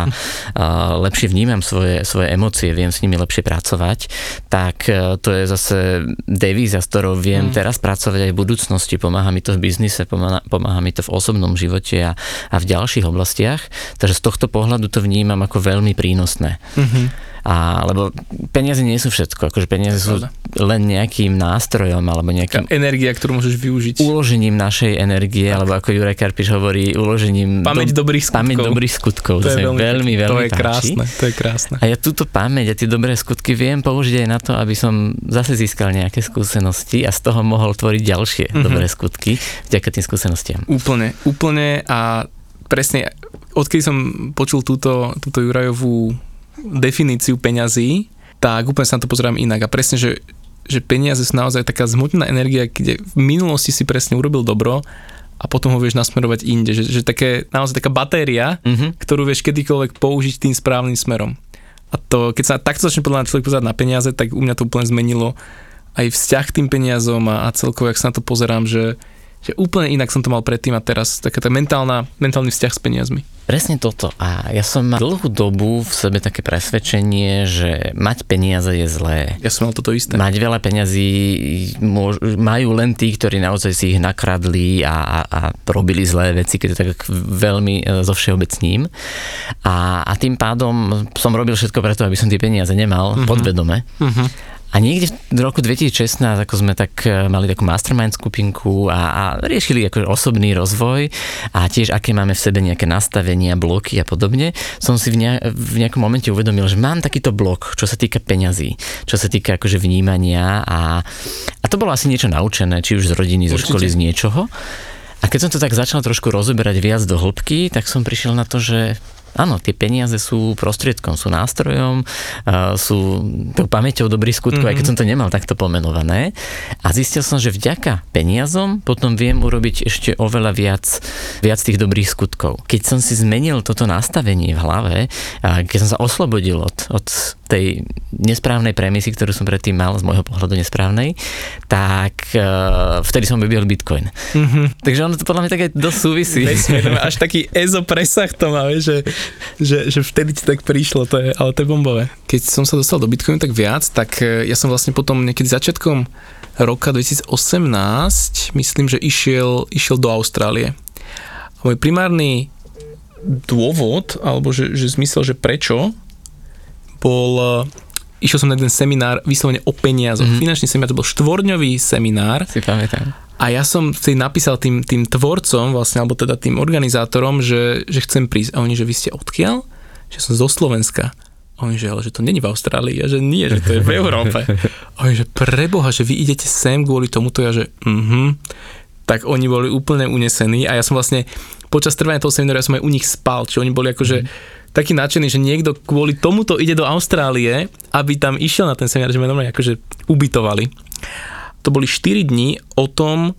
lepšie vnímam svoje, svoje emócie, viem s nimi lepšie pracovať, tak e, to je zase devíza, s ktorou viem mm. teraz pracovať aj v budúcnosti. Pomáha mi to v biznise, pomáha, pomáha mi to v osobnom živote a, a v ďalších oblastiach. Takže z tohto pohľadu to vnímam ako veľmi prínosné. Mhm. A, lebo peniaze nie sú všetko. Akože peniaze sú len nejakým nástrojom alebo nejakým energia, ktorú môžeš využiť. uložením našej energie, tak. alebo ako Jurek Karpiš hovorí, uložením Pamäť dobrých skutkov. pamäť dobrých skutkov. to je sa mi veľmi, veľmi, veľmi To je páči. krásne, to je krásne. A ja túto pamäť a tie dobré skutky viem použiť aj na to, aby som zase získal nejaké skúsenosti a z toho mohol tvoriť ďalšie Mhm. dobré skutky vďaka tým skúsenostiam. Úplne, úplne a presne, odkedy som počul túto, túto Jurajovú definíciu peňazí, tak úplne sa na to pozerám inak a presne, že, že peniaze sú naozaj taká zmotená energia, kde v minulosti si presne urobil dobro a potom ho vieš nasmerovať inde, že, že také, naozaj taká batéria, Mhm. ktorú vieš kedykoľvek použiť tým správnym smerom. A to, keď sa takto začne podľa mňa človek pozerať na peniaze, tak u mňa to úplne zmenilo aj vzťah k tým peniazom a, a celkovo, jak sa na to pozerám, že, Že úplne inak som to mal predtým a teraz, taká tá mentálna, mentálny vzťah s peniazmi. Presne toto. A ja som mal dlhú dobu v sebe také presvedčenie, že mať peniaze je zlé. Ja som mal toto isté. Mať veľa peňazí majú len tí, ktorí naozaj si ich nakradli a, a, robili zlé veci, keď to tak veľmi e, zo všeobecním. A, a tým pádom som robil všetko preto, aby som tie peniaze nemal mm-hmm. podvedome. Mm-hmm. A niekde v roku 2016, ako sme tak e, mali takú mastermind skupinku a, a riešili ako osobný rozvoj a tiež aké máme v sebe nejaké nastavenia, bloky a podobne, som si v, ne, v nejakom momente uvedomil, že mám takýto blok, čo sa týka peňazí, čo sa týka akože vnímania a, a to bolo asi niečo naučené, či už z rodiny, zo školy, z niečoho. A keď som to tak začal trošku rozoberať viac do hĺbky, tak som prišiel na to, že Áno, tie peniaze sú prostriedkom, sú nástrojom, sú tou pamäťou dobrých skutkov, mm-hmm. aj keď mhm. som to nemal takto pomenované. A zistil som, že vďaka peniazom potom viem urobiť ešte oveľa viac, viac tých dobrých skutkov. Keď som si zmenil toto nastavenie v hlave, keď som sa oslobodil od, od tej nesprávnej premisy, ktorú som predtým mal, z môjho pohľadu nesprávnej, tak uh, vtedy som objavil Bitcoin. Mm-hmm. Takže ono to podľa mňa tak aj dosť súvisí. až taký EZO presah to má, že, že, že vtedy ti tak prišlo, to je, ale to je bombové. Keď som sa dostal do Bitcoinu tak viac, tak e, ja som vlastne potom niekedy začiatkom roka 2018, myslím, že išiel, išiel do Austrálie. A môj primárny dôvod, alebo že, že zmysel, že prečo, bol, eh, išiel som na jeden seminár vyslovene o peniazoch. Mm-hmm. Finančný seminár, to bol štvorňový seminár. Si pamätám. A ja som vtedy napísal tým, tým tvorcom, vlastne, alebo teda tým organizátorom, že, že chcem prísť. A oni, že vy ste odkiaľ? Že som zo Slovenska. A oni, že, ale že to není v Austrálii. A že nie, že to je v Európe. *laughs* A oni, že preboha, že vy idete sem kvôli tomuto. Ja, že mhm. Tak oni boli úplne unesení a ja som vlastne počas trvania toho seminára ja som aj u nich spal, či oni boli akože mm taký nadšený, že niekto kvôli tomuto ide do Austrálie, aby tam išiel na ten seminár, že ma akože ubytovali. To boli 4 dní o tom,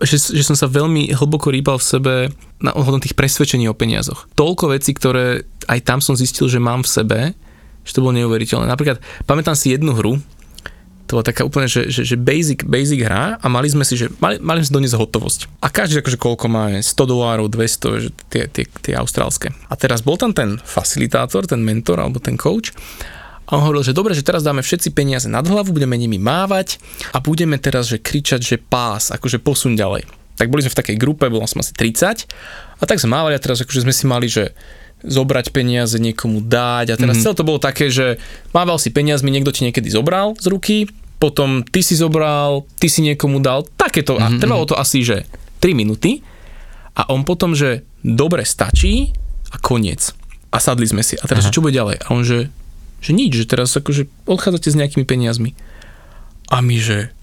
že, že som sa veľmi hlboko rýpal v sebe na ohľadom tých presvedčení o peniazoch. Toľko vecí, ktoré aj tam som zistil, že mám v sebe, že to bolo neuveriteľné. Napríklad, pamätám si jednu hru, to bola taká úplne, že, že, že basic, basic hra a mali sme si, že mali, mali sme si doniesť hotovosť. A každý akože koľko má, 100 dolárov, 200, že tie, tie, tie austrálske. A teraz bol tam ten facilitátor, ten mentor alebo ten coach a on hovoril, že dobre, že teraz dáme všetci peniaze nad hlavu, budeme nimi mávať a budeme teraz, že kričať, že pás, akože posun ďalej. Tak boli sme v takej grupe, bolo som asi 30 a tak sme mávali a teraz akože sme si mali, že zobrať peniaze, niekomu dať a teraz mm-hmm. celé to bolo také, že mával si peniazmi, niekto ti niekedy zobral z ruky, potom ty si zobral, ty si niekomu dal, takéto. Mm-hmm. A mhm, trvalo mhm. to asi, že 3 minúty a on potom, že dobre stačí a koniec. A sadli sme si. A teraz, Aha. čo bude ďalej? A on, že, že nič, že teraz akože odchádzate s nejakými peniazmi. A my, že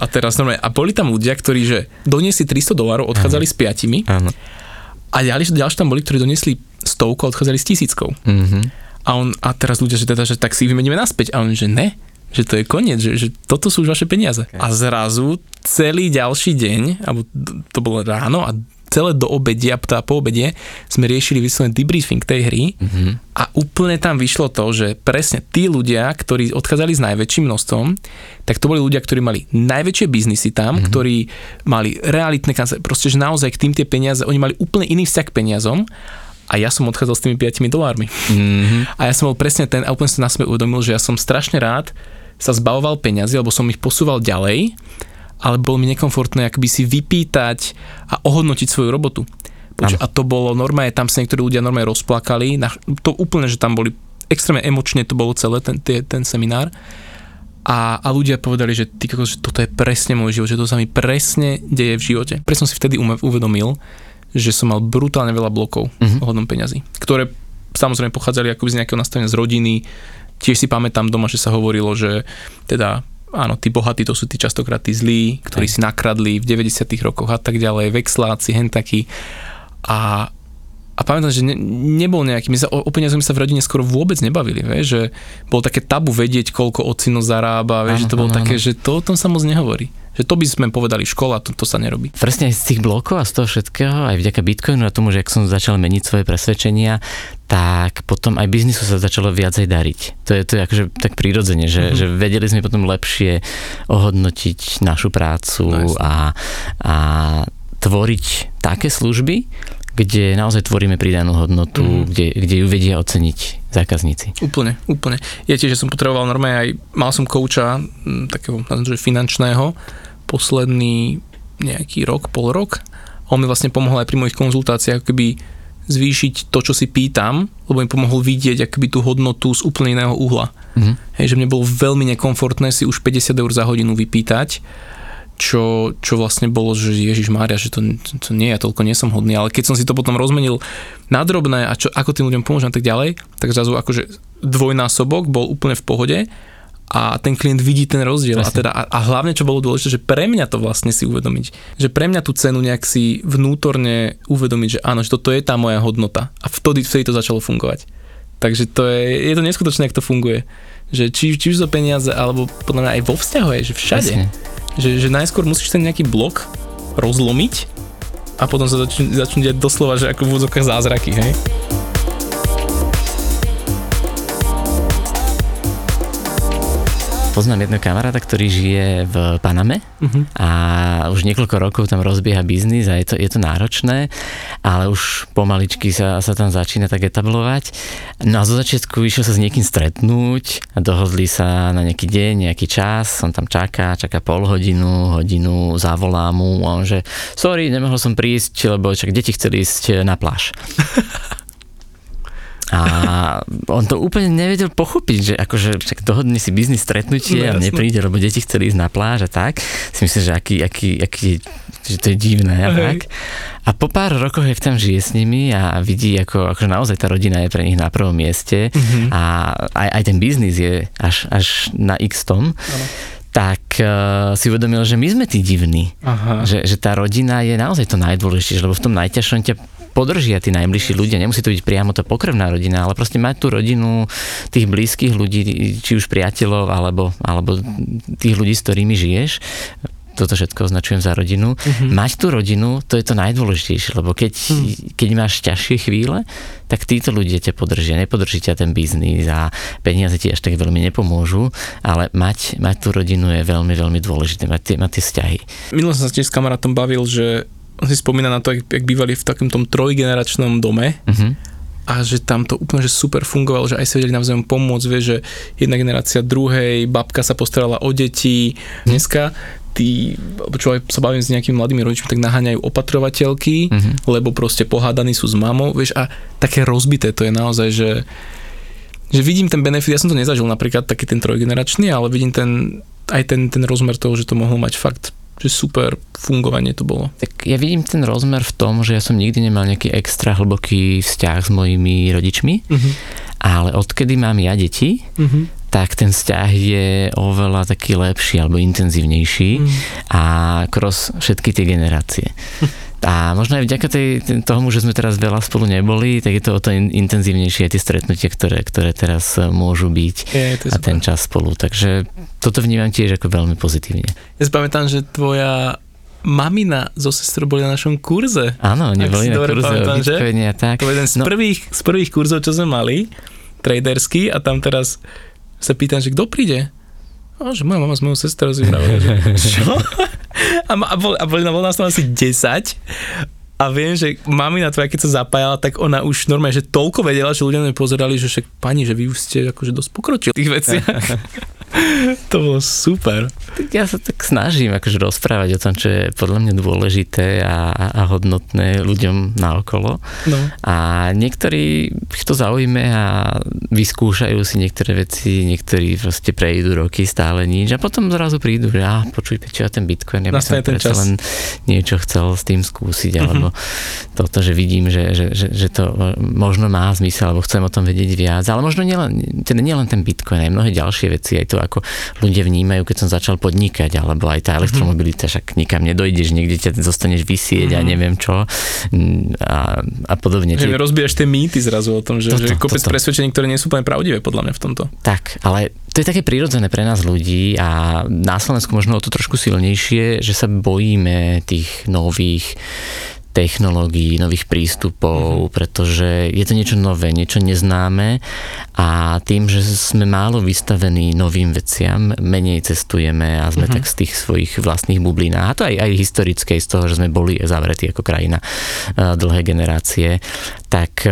a teraz normálne, a boli tam ľudia, ktorí, že doniesli 300 dolárov, odchádzali Aha. s piatimi. Áno. A ďalší, ďalší tam boli, ktorí doniesli stovku a odchádzali s tisíckou. Mm-hmm. A on, a teraz ľudia, že teda, že tak si vymeníme naspäť. A on, že ne, že to je koniec, že, že toto sú už vaše peniaze. Okay. A zrazu celý ďalší deň, alebo to bolo ráno a celé do obedia, a po obede sme riešili vyslovene debriefing tej hry mm-hmm. a úplne tam vyšlo to, že presne tí ľudia, ktorí odchádzali s najväčším množstvom, tak to boli ľudia, ktorí mali najväčšie biznisy tam, mm-hmm. ktorí mali realitné kancelárie, proste, že naozaj k tým tie peniaze, oni mali úplne iný vzťah k peniazom a ja som odchádzal s tými 5 dolármi. Mm-hmm. A ja som bol presne ten, a úplne som na sebe uvedomil, že ja som strašne rád sa zbavoval peniazy, alebo som ich posúval ďalej, ale bolo mi nekomfortné akoby si vypýtať a ohodnotiť svoju robotu. Poč- a to bolo normálne, tam sa niektorí ľudia normálne rozplakali, na, to úplne, že tam boli extrémne emočne to bolo celé, ten, ten, ten seminár. A, a ľudia povedali, že, ty, že toto je presne môj život, že to sa mi presne deje v živote. Presne som si vtedy uvedomil, že som mal brutálne veľa blokov mm-hmm. ohľadom peňazí, ktoré samozrejme pochádzali akoby z nejakého nastavenia z rodiny. Tiež si pamätám doma, že sa hovorilo, že teda áno, tí bohatí to sú tí častokrát tí zlí, ktorí Aj. si nakradli v 90 rokoch a tak ďalej, vexláci, hentaky. A, a pamätám, že ne, nebol nejaký, my sa o, o peniazoch sa v rodine skoro vôbec nebavili, vie, že bolo také tabu vedieť, koľko ocino zarába, vie, že to bolo ano, také, ano. že to o tom sa moc nehovorí. Že to by sme povedali škola, to, to sa nerobí. Presne aj z tých blokov a z toho všetkého, aj vďaka Bitcoinu a tomu, že ak som začal meniť svoje presvedčenia, tak potom aj biznisu sa začalo viacej dariť. To je, to je akože tak prirodzene, že, mm-hmm. že vedeli sme potom lepšie ohodnotiť našu prácu no, a, a tvoriť také služby, kde naozaj tvoríme pridanú hodnotu, mm. kde, kde ju vedia oceniť zákazníci. Úplne, úplne. Ja tiež som potreboval normálne aj, mal som kouča takého že finančného posledný nejaký rok, pol rok. On mi vlastne pomohol aj pri mojich konzultáciách keby zvýšiť to, čo si pýtam, lebo mi pomohol vidieť akoby tú hodnotu z úplne iného uhla. Mm. Hej, že mne bolo veľmi nekomfortné si už 50 eur za hodinu vypýtať čo, čo vlastne bolo, že Ježiš Mária, že to, to nie, ja toľko nie som hodný, ale keď som si to potom rozmenil na drobné a čo, ako tým ľuďom pomôžem a tak ďalej, tak zrazu akože dvojnásobok bol úplne v pohode a ten klient vidí ten rozdiel a, teda, a, a hlavne čo bolo dôležité, že pre mňa to vlastne si uvedomiť, že pre mňa tú cenu nejak si vnútorne uvedomiť, že áno, že toto je tá moja hodnota a vtedy, vtedy to začalo fungovať. Takže to je, je to neskutočné, ako to funguje. Že či, či už za peniaze, alebo podľa mňa aj vo vzťahu je, že všade. Presne že, že najskôr musíš ten nejaký blok rozlomiť a potom sa začnú, začnú diať doslova, že ako v úzokách zázraky, hej? Poznám jedného kamaráta, ktorý žije v Paname uh-huh. a už niekoľko rokov tam rozbieha biznis a je to, je to náročné, ale už pomaličky sa, sa tam začína tak etablovať. No a zo začiatku išiel sa s niekým stretnúť a dohodli sa na nejaký deň, nejaký čas, on tam čaká, čaká pol hodinu, hodinu, zavolá mu a on že sorry, nemohol som prísť, lebo čak deti chceli ísť na pláž. *laughs* A on to úplne nevedel pochopiť, že akože však dohodne si biznis stretnutie no, a nepríde, lebo deti chceli ísť na pláž a tak. Si myslím, že aký, aký, aký že to je divné a tak. A po pár rokoch, jak tam žije s nimi a vidí, ako, akože naozaj tá rodina je pre nich na prvom mieste mm-hmm. a aj, aj ten biznis je až, až na x tom, ano tak uh, si uvedomil, že my sme tí divní. Aha. Že, že tá rodina je naozaj to najdôležitejšie, lebo v tom najťažšom ťa podržia tí najbližší ľudia. Nemusí to byť priamo to pokrvná rodina, ale proste mať tú rodinu tých blízkych ľudí, či už priateľov, alebo, alebo tých ľudí, s ktorými žiješ, toto všetko označujem za rodinu. Mm-hmm. Mať tú rodinu, to je to najdôležitejšie, lebo keď, mm. keď máš ťažšie chvíle, tak títo ľudia ťa podržia. Nepodrží ťa ten biznis a peniaze ti až tak veľmi nepomôžu, ale mať, mať tú rodinu je veľmi, veľmi dôležité, mať tie, mať tie vzťahy. Minulo som sa tiež s kamarátom bavil, že on si spomína na to, jak, jak bývali v takom tom trojgeneračnom dome uh-huh. a že tam to úplne že super fungovalo, že aj sa vedeli navzájom pomôcť, vie, že jedna generácia druhej, babka sa postarala o deti, uh-huh. dneska tí, čo aj sa bavím s nejakými mladými rodičmi, tak naháňajú opatrovateľky, uh-huh. lebo proste pohádaní sú s mamou, vieš, a také rozbité to je naozaj, že že vidím ten benefit, ja som to nezažil napríklad taký ten trojgeneračný, ale vidím ten, aj ten, ten rozmer toho, že to mohlo mať fakt že super fungovanie to bolo. Tak ja vidím ten rozmer v tom, že ja som nikdy nemal nejaký extra hlboký vzťah s mojimi rodičmi, uh-huh. ale odkedy mám ja deti, uh-huh. tak ten vzťah je oveľa taký lepší alebo intenzívnejší uh-huh. a cross všetky tie generácie. *laughs* A možno aj vďaka tej, tomu, že sme teraz veľa spolu neboli, tak je to o to intenzívnejšie tie stretnutia, ktoré, ktoré teraz e, môžu byť je, a ten čas spolu. Takže toto vnímam tiež ako veľmi pozitívne. Ja si pamätám, že tvoja mamina so sestrou boli na našom kurze. Áno, oni boli na kurze pamätám, že? a tak. To je jeden z, no. prvých, z prvých kurzov, čo sme mali, traderský, a tam teraz sa pýtam, že kto príde? A že moja mama s mojou sestrou si že *laughs* čo? *laughs* A, a, bol, a boli, bol nás tam asi 10 a viem, že mamina tvoja, keď sa zapájala, tak ona už normálne, že toľko vedela, že ľudia mi pozerali, že však pani, že vy už ste akože dosť pokročili v tých veciach. *laughs* *laughs* to bolo super. Tak ja sa tak snažím akože rozprávať o tom, čo je podľa mňa dôležité a, a hodnotné ľuďom naokolo. No. A niektorí ich to zaujme a vyskúšajú si niektoré veci, niektorí proste prejdú roky, stále nič a potom zrazu prídu, že á, počuj, čo ja ten Bitcoin, ja by som predsa len niečo chcel s tým skúsiť, mm-hmm. alebo toto, že vidím, že, že, že, že to možno má zmysel, alebo chcem o tom vedieť viac, ale možno nielen, teda nielen ten Bitcoin, aj mnohé ďalšie veci, aj to, ako ľudia vnímajú, keď som začal podnikať, alebo aj tá elektromobilita, však nikam nedojdeš, niekde ťa zostaneš vysieť mm-hmm. a neviem čo a, a podobne. Že rozbíjaš tie mýty zrazu o tom, že, toto, že kopec toto. presvedčení, ktoré nie sú úplne pravdivé podľa mňa v tomto. Tak, ale to je také prirodzené pre nás ľudí a na Slovensku možno o to trošku silnejšie, že sa bojíme tých nových technológií, nových prístupov, mm-hmm. pretože je to niečo nové, niečo neznáme a tým, že sme málo vystavení novým veciam, menej cestujeme a sme mm-hmm. tak z tých svojich vlastných bublinách, a to aj, aj historické, z toho, že sme boli zavretí ako krajina dlhé generácie, tak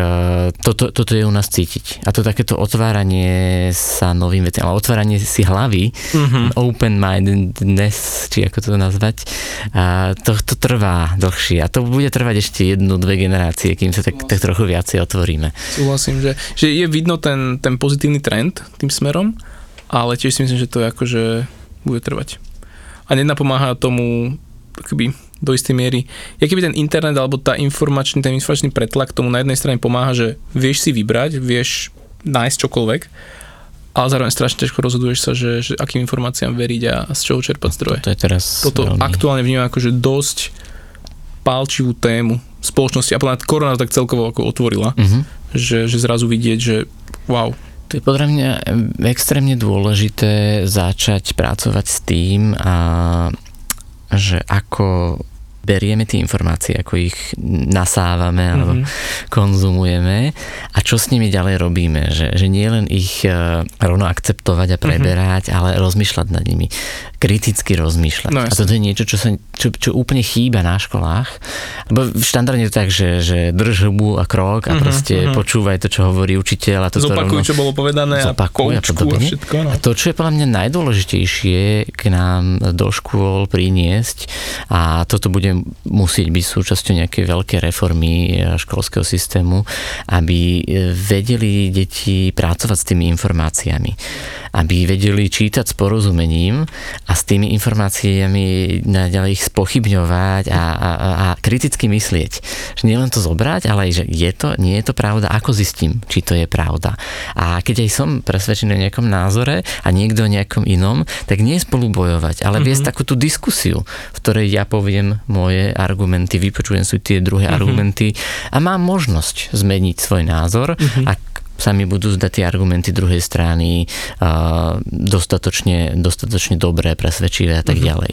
toto, toto je u nás cítiť. A to takéto otváranie sa novým veciam, ale otváranie si hlavy, mm-hmm. open mindedness, či ako to nazvať, to, to trvá dlhšie a to bude trvať ešte jednu, dve generácie, kým sa tak, tak trochu viacej otvoríme. Súhlasím, že, že je vidno ten, ten pozitívny trend tým smerom, ale tiež si myslím, že to je ako, že bude trvať. A nenapomáha tomu akoby, do istej miery. Je keby ten internet alebo tá informačný, ten informačný pretlak tomu na jednej strane pomáha, že vieš si vybrať, vieš nájsť čokoľvek, ale zároveň strašne ťažko rozhoduješ sa, že, že akým informáciám veriť a z čoho čerpať zdroje. Toto je teraz Toto veľmi... aktuálne vnímam ako, že dosť pálčivú tému spoločnosti a podľa korona tak celkovo ako otvorila, uh-huh. že, že zrazu vidieť, že wow. To je podľa mňa extrémne dôležité začať pracovať s tým, a, že ako berieme tie informácie, ako ich nasávame alebo mm-hmm. konzumujeme a čo s nimi ďalej robíme. Že, že nie len ich uh, rovno akceptovať a preberať, mm-hmm. ale rozmýšľať nad nimi. Kriticky rozmýšľať. No, a toto je niečo, čo, sa, čo, čo úplne chýba na školách. Lebo štandardne je to tak, že, že drž hubu a krok a mm-hmm, proste mm-hmm. počúvaj to, čo hovorí učiteľ. A to Zopakuj, rovno, čo bolo povedané a Zopakuj a, a všetko. No. A to, čo je podľa mňa najdôležitejšie k nám do škôl priniesť a toto bude musieť byť súčasťou nejakej veľkej reformy eh, školského systému, aby eh, vedeli deti pracovať s tými informáciami, aby vedeli čítať s porozumením a s tými informáciami naďalej ich spochybňovať a, a, a kriticky myslieť. Že nielen to zobrať, ale aj, že je to, nie je to pravda, ako zistím, či to je pravda. A keď aj som presvedčený o nejakom názore a niekto o nejakom inom, tak nie spolu bojovať, ale viesť mm-hmm. takú tú diskusiu, v ktorej ja poviem moje argumenty, vypočujem si tie druhé mm-hmm. argumenty a mám možnosť zmeniť svoj názor, mm-hmm. ak sa mi budú zdať tie argumenty druhej strany uh, dostatočne, dostatočne dobré, presvedčivé a tak mm-hmm. ďalej.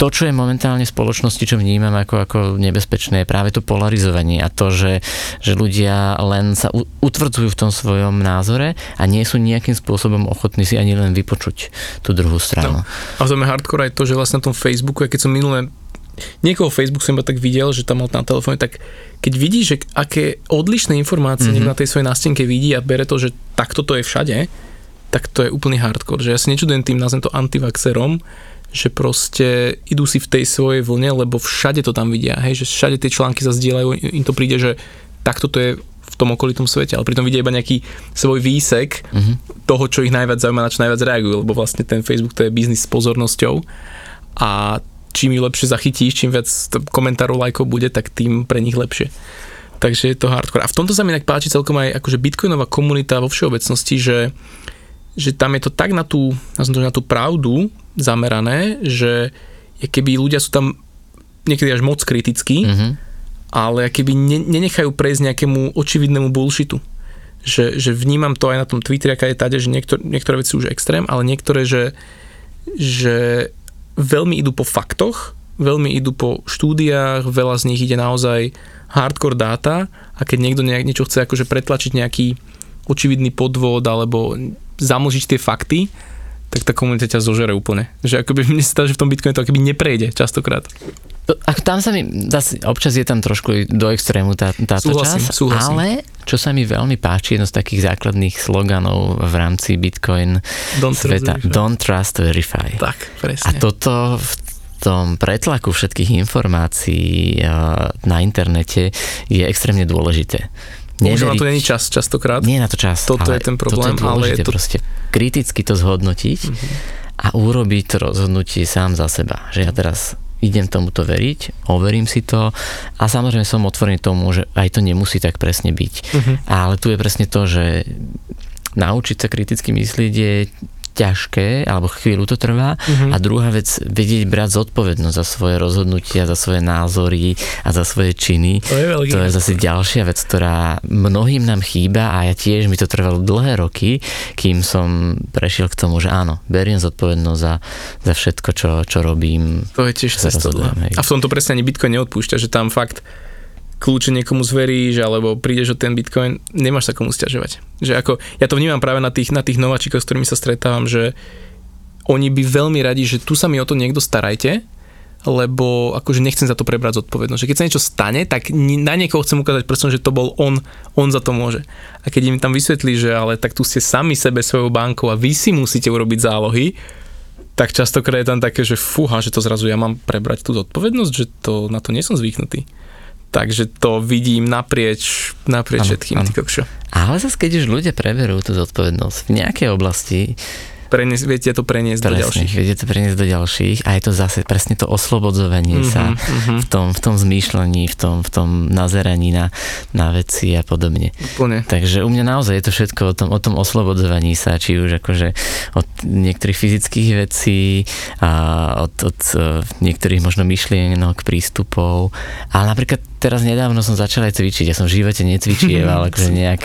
To, čo je momentálne v spoločnosti, čo vnímam ako, ako nebezpečné, je práve to polarizovanie a to, že, že ľudia len sa utvrdzujú v tom svojom názore a nie sú nejakým spôsobom ochotní si ani len vypočuť tú druhú stranu. No. A v hardcore aj to, že vlastne na tom Facebooku, keď som minulé niekoho Facebook som iba tak videl, že tam mal na telefóne, tak keď vidíš, že aké odlišné informácie mm-hmm. na tej svojej nástenke vidí a bere to, že takto to je všade, tak to je úplný hardcore. Že ja si nečudujem tým, nazvem to antivaxerom, že proste idú si v tej svojej vlne, lebo všade to tam vidia, hej, že všade tie články sa zdieľajú, im to príde, že takto to je v tom okolitom svete, ale pritom vidia iba nejaký svoj výsek mm-hmm. toho, čo ich najviac zaujíma, na čo najviac reagujú, lebo vlastne ten Facebook to je biznis s pozornosťou a čím ju lepšie zachytíš, čím viac komentárov, lajkov bude, tak tým pre nich lepšie. Takže je to hardcore. A v tomto sa mi tak páči celkom aj akože bitcoinová komunita vo všeobecnosti, že, že tam je to tak na tú, na tú pravdu zamerané, že keby ľudia sú tam niekedy až moc kritickí, mm-hmm. ale keby ne, nenechajú prejsť nejakému očividnému bullshitu. Že, že vnímam to aj na tom Twitteri, aká je tade, že niektor, niektoré veci sú už extrém, ale niektoré, že, že veľmi idú po faktoch, veľmi idú po štúdiách, veľa z nich ide naozaj hardcore dáta a keď niekto nejak, niečo chce akože pretlačiť nejaký očividný podvod alebo zamlžiť tie fakty, tak tá komunita ťa zožere úplne. Že akoby mne sa že v tom Bitcoine to akoby neprejde častokrát. Ako tam sa mi, zase, občas je tam trošku do extrému tá, táto súhlasím, čas, súhlasím. ale čo sa mi veľmi páči, jedno z takých základných sloganov v rámci Bitcoin don't sveta, trust don't trust, verify. Tak, presne. A toto v tom pretlaku všetkých informácií eh, na internete je extrémne dôležité. Bohužiaľ na to není čas častokrát. Nie na to čas. Toto je ten problém, je ale je to... proste kriticky to zhodnotiť mm-hmm. a urobiť to rozhodnutie sám za seba. Že ja teraz idem tomuto veriť, overím si to a samozrejme som otvorený tomu, že aj to nemusí tak presne byť. Uh-huh. Ale tu je presne to, že naučiť sa kriticky myslieť je ťažké, alebo chvíľu to trvá. Mhm. A druhá vec, vedieť brať zodpovednosť za svoje rozhodnutia, za svoje názory a za svoje činy. To je veľký. To je zase ďalšia vec, ktorá mnohým nám chýba a ja tiež mi to trvalo dlhé roky, kým som prešiel k tomu, že áno, beriem zodpovednosť za, za všetko, čo, čo robím. To je tiež cesta. A v tomto presne ani Bitcoin neodpúšťa, že tam fakt kľúče niekomu zveríš, alebo prídeš o ten Bitcoin, nemáš sa komu stiažovať. Že ako, ja to vnímam práve na tých, na tých nováčikoch, s ktorými sa stretávam, že oni by veľmi radi, že tu sa mi o to niekto starajte, lebo akože nechcem za to prebrať zodpovednosť. Že keď sa niečo stane, tak na niekoho chcem ukázať prstom, že to bol on, on za to môže. A keď im tam vysvetlí, že ale tak tu ste sami sebe svojou bankou a vy si musíte urobiť zálohy, tak častokrát je tam také, že fúha, že to zrazu ja mám prebrať tú zodpovednosť, že to, na to nie som zvyknutý. Takže to vidím naprieč, naprieč Áno, všetkým, kokšo. Ale zase, keď už ľudia preberú tú zodpovednosť v nejakej oblasti, Prenies, viete to preniesť do presne, ďalších. viete to preniesť do ďalších a je to zase presne to oslobodzovanie Mhm, sa mhm. v tom, v tom zmýšľaní, v tom, v tom nazeraní na, na veci a podobne. Úplne. Takže u mňa naozaj je to všetko o tom, o tom oslobodzovaní sa, či už akože od niektorých fyzických vecí a od, od eh, niektorých možno myšlienok, prístupov. Ale napríklad teraz nedávno som začal aj cvičiť. Ja som v živote necvičieval *laughs* akože nejak,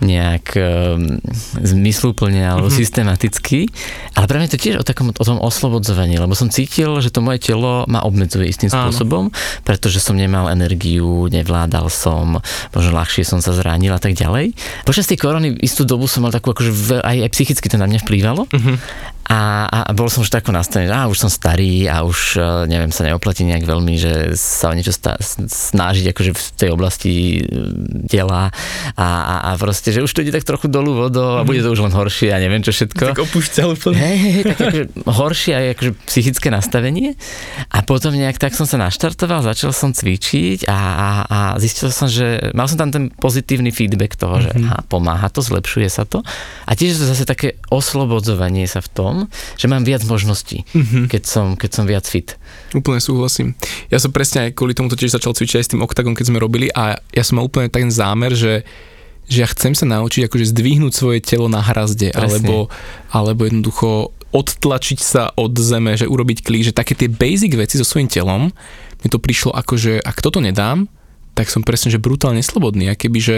nejak um, zmysluplne alebo Mhm. systematicky. Ale pre mňa to tiež o, takom, o tom oslobodzovaní, lebo som cítil, že to moje telo ma obmedzuje istým Áno. spôsobom, pretože som nemal energiu, nevládal som, možno ľahšie som sa zranil a tak ďalej. Počas tej korony istú dobu som mal takú, akože v- aj, aj psychicky to na mňa vplývalo Mhm. A, a, a bol som už tako nastavený, že á, už som starý a už, e, neviem, sa neoplatí nejak veľmi, že sa o niečo sta- snažiť akože v tej oblasti e, tela a, a, a proste, že už to ide tak trochu dolu vodou a bude to už len horšie a neviem čo všetko. Tak opúšťal úplne. Hej, hej, hej, tak akože horšie aj akože psychické nastavenie a potom nejak tak som sa naštartoval, začal som cvičiť a, a, a zistil som, že mal som tam ten pozitívny feedback toho, že Mhm. aha, pomáha to, zlepšuje sa to a tiež je to zase také oslobodzovanie sa v tom, že mám viac možností, Mhm. keď som, keď som viac fit. Úplne súhlasím. Ja som presne aj kvôli tomu to tiež začal cvičiť aj s tým Octagon, keď sme robili a ja som mal úplne ten zámer, že že ja chcem sa naučiť akože zdvihnúť svoje telo na hrazde, Presne. alebo, alebo jednoducho odtlačiť sa od zeme, že urobiť klík, že také tie basic veci so svojím telom, mne to prišlo ako, že ak toto nedám, tak som presne, že brutálne slobodný, a keby, že,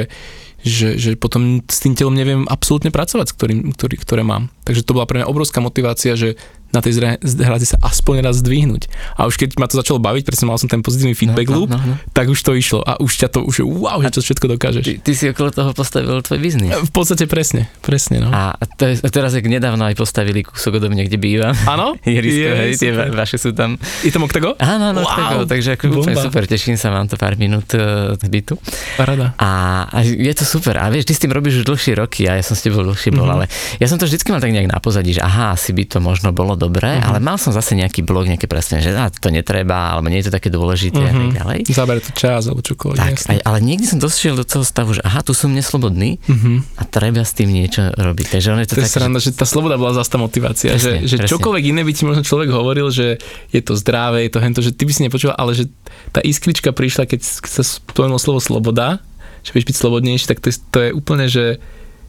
že, že potom s tým telom neviem absolútne pracovať, s ktorý, ktoré mám. Takže to bola pre mňa obrovská motivácia, že na tej hrazi sa aspoň raz zdvihnúť. A už keď ma to začalo baviť, presne mal som ten pozitívny feedback No, loop, no, no. tak už to išlo a už ťa to, už wow, že to všetko dokážeš. Ty, ty si okolo toho postavil tvoj biznis. V podstate presne, presne, no. A to je, teraz, jak nedávno aj postavili kúsok odo mňa, kde bývam. Áno? *laughs* Jerisko, Je, hej, tie va- vaše sú tam. Je tam Octago? Áno, áno, Wow, takže ako úplne super, teším sa, mám to pár minút uh, bytu. Parada. A, a je to super. A vieš, ty s tým robíš už dlhšie roky a ja som s tebou dlhšie bol, Mhm. ale ja som to vždycky mal tak nejak na pozadí, že aha, asi by to možno bolo dobré, Mhm. ale mal som zase nejaký blog, nejaké presne, že á, to netreba, alebo nie je to také dôležité a tak Mhm. ďalej. Zabere to čas alebo čokoľvek. Tak, aj, ale niekdy som došiel do toho stavu, že aha, tu som neslobodný Mhm. a treba s tým niečo robiť. Takže on je to, To je tak, sranda, že tá sloboda bola zase tá motivácia, Presne, že, že presne. čokoľvek iné by ti možno človek hovoril, že je to zdravé, je to hento, že ty by si nepočúval, ale že tá iskrička prišla, keď sa spomenulo slovo sloboda, že vieš byť slobodnejší, tak to je, to je úplne, že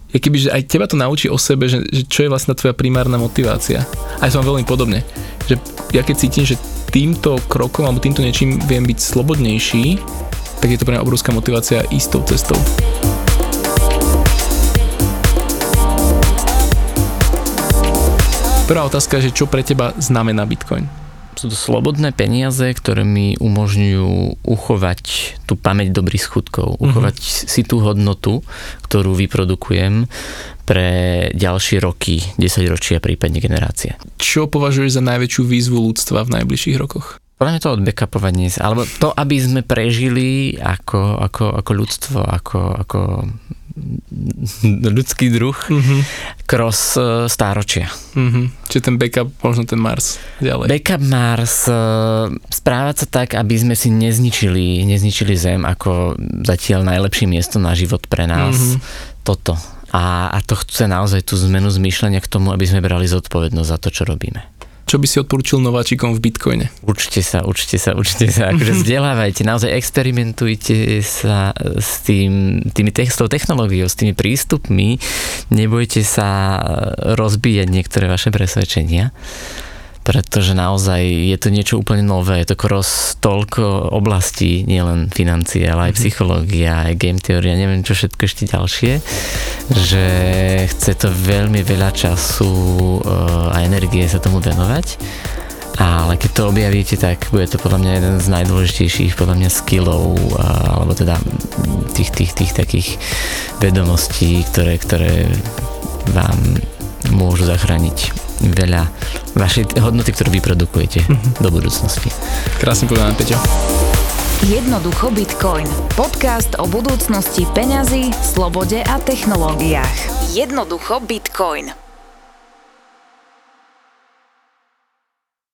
je keby, že aj teba to naučí o sebe, že, že čo je vlastne tvoja primárna motivácia. A ja som veľmi podobne, že ja keď cítim, že týmto krokom alebo týmto niečím viem byť slobodnejší, tak je to pre mňa obrovská motivácia ísť tou cestou. Prvá otázka je, že čo pre teba znamená Bitcoin? Sú to slobodné peniaze, ktoré mi umožňujú uchovať tú pamäť dobrých skutkov, uchovať si tú hodnotu, ktorú vyprodukujem pre ďalšie roky, 10 ročia, prípadne generácie. Čo považuješ za najväčšiu výzvu ľudstva v najbližších rokoch? Podľa mňa to odbackupovanie alebo to, aby sme prežili ako, ako, ako ľudstvo, ako, ako *laughs* ľudský druh Mhm. cross e, stáročia. Mhm. Čiže ten backup, možno ten Mars ďalej. Backup Mars, e, správať sa tak, aby sme si nezničili, nezničili Zem ako zatiaľ najlepšie miesto na život pre nás. Mhm. Toto. A, a to chce naozaj tú zmenu zmýšľania k tomu, aby sme brali zodpovednosť za to, čo robíme. Čo by si odporúčil nováčikom v Bitcoine? Učte sa, učte sa, učte sa, akože vzdelávajte, naozaj experimentujte sa s tým, tými textov technológiou, s tými prístupmi, nebojte sa rozbíjať niektoré vaše presvedčenia pretože naozaj je to niečo úplne nové, je to cross toľko oblastí, nielen financie, ale aj mhm. psychológia, aj game teória, neviem čo všetko ešte ďalšie, že chce to veľmi veľa času eh, a energie sa tomu venovať ale keď to objavíte, tak bude to podľa mňa jeden z najdôležitejších podľa mňa skillov alebo teda tých, tých, tých takých vedomostí, ktoré, ktoré vám môžu zachrániť veľa vašej hodnoty, ktorú vyprodukujete mm-hmm. do budúcnosti. Krásne povedané, Peťo. Jednoducho Bitcoin. Podcast o budúcnosti peňazí, slobode a technológiách. Jednoducho Bitcoin.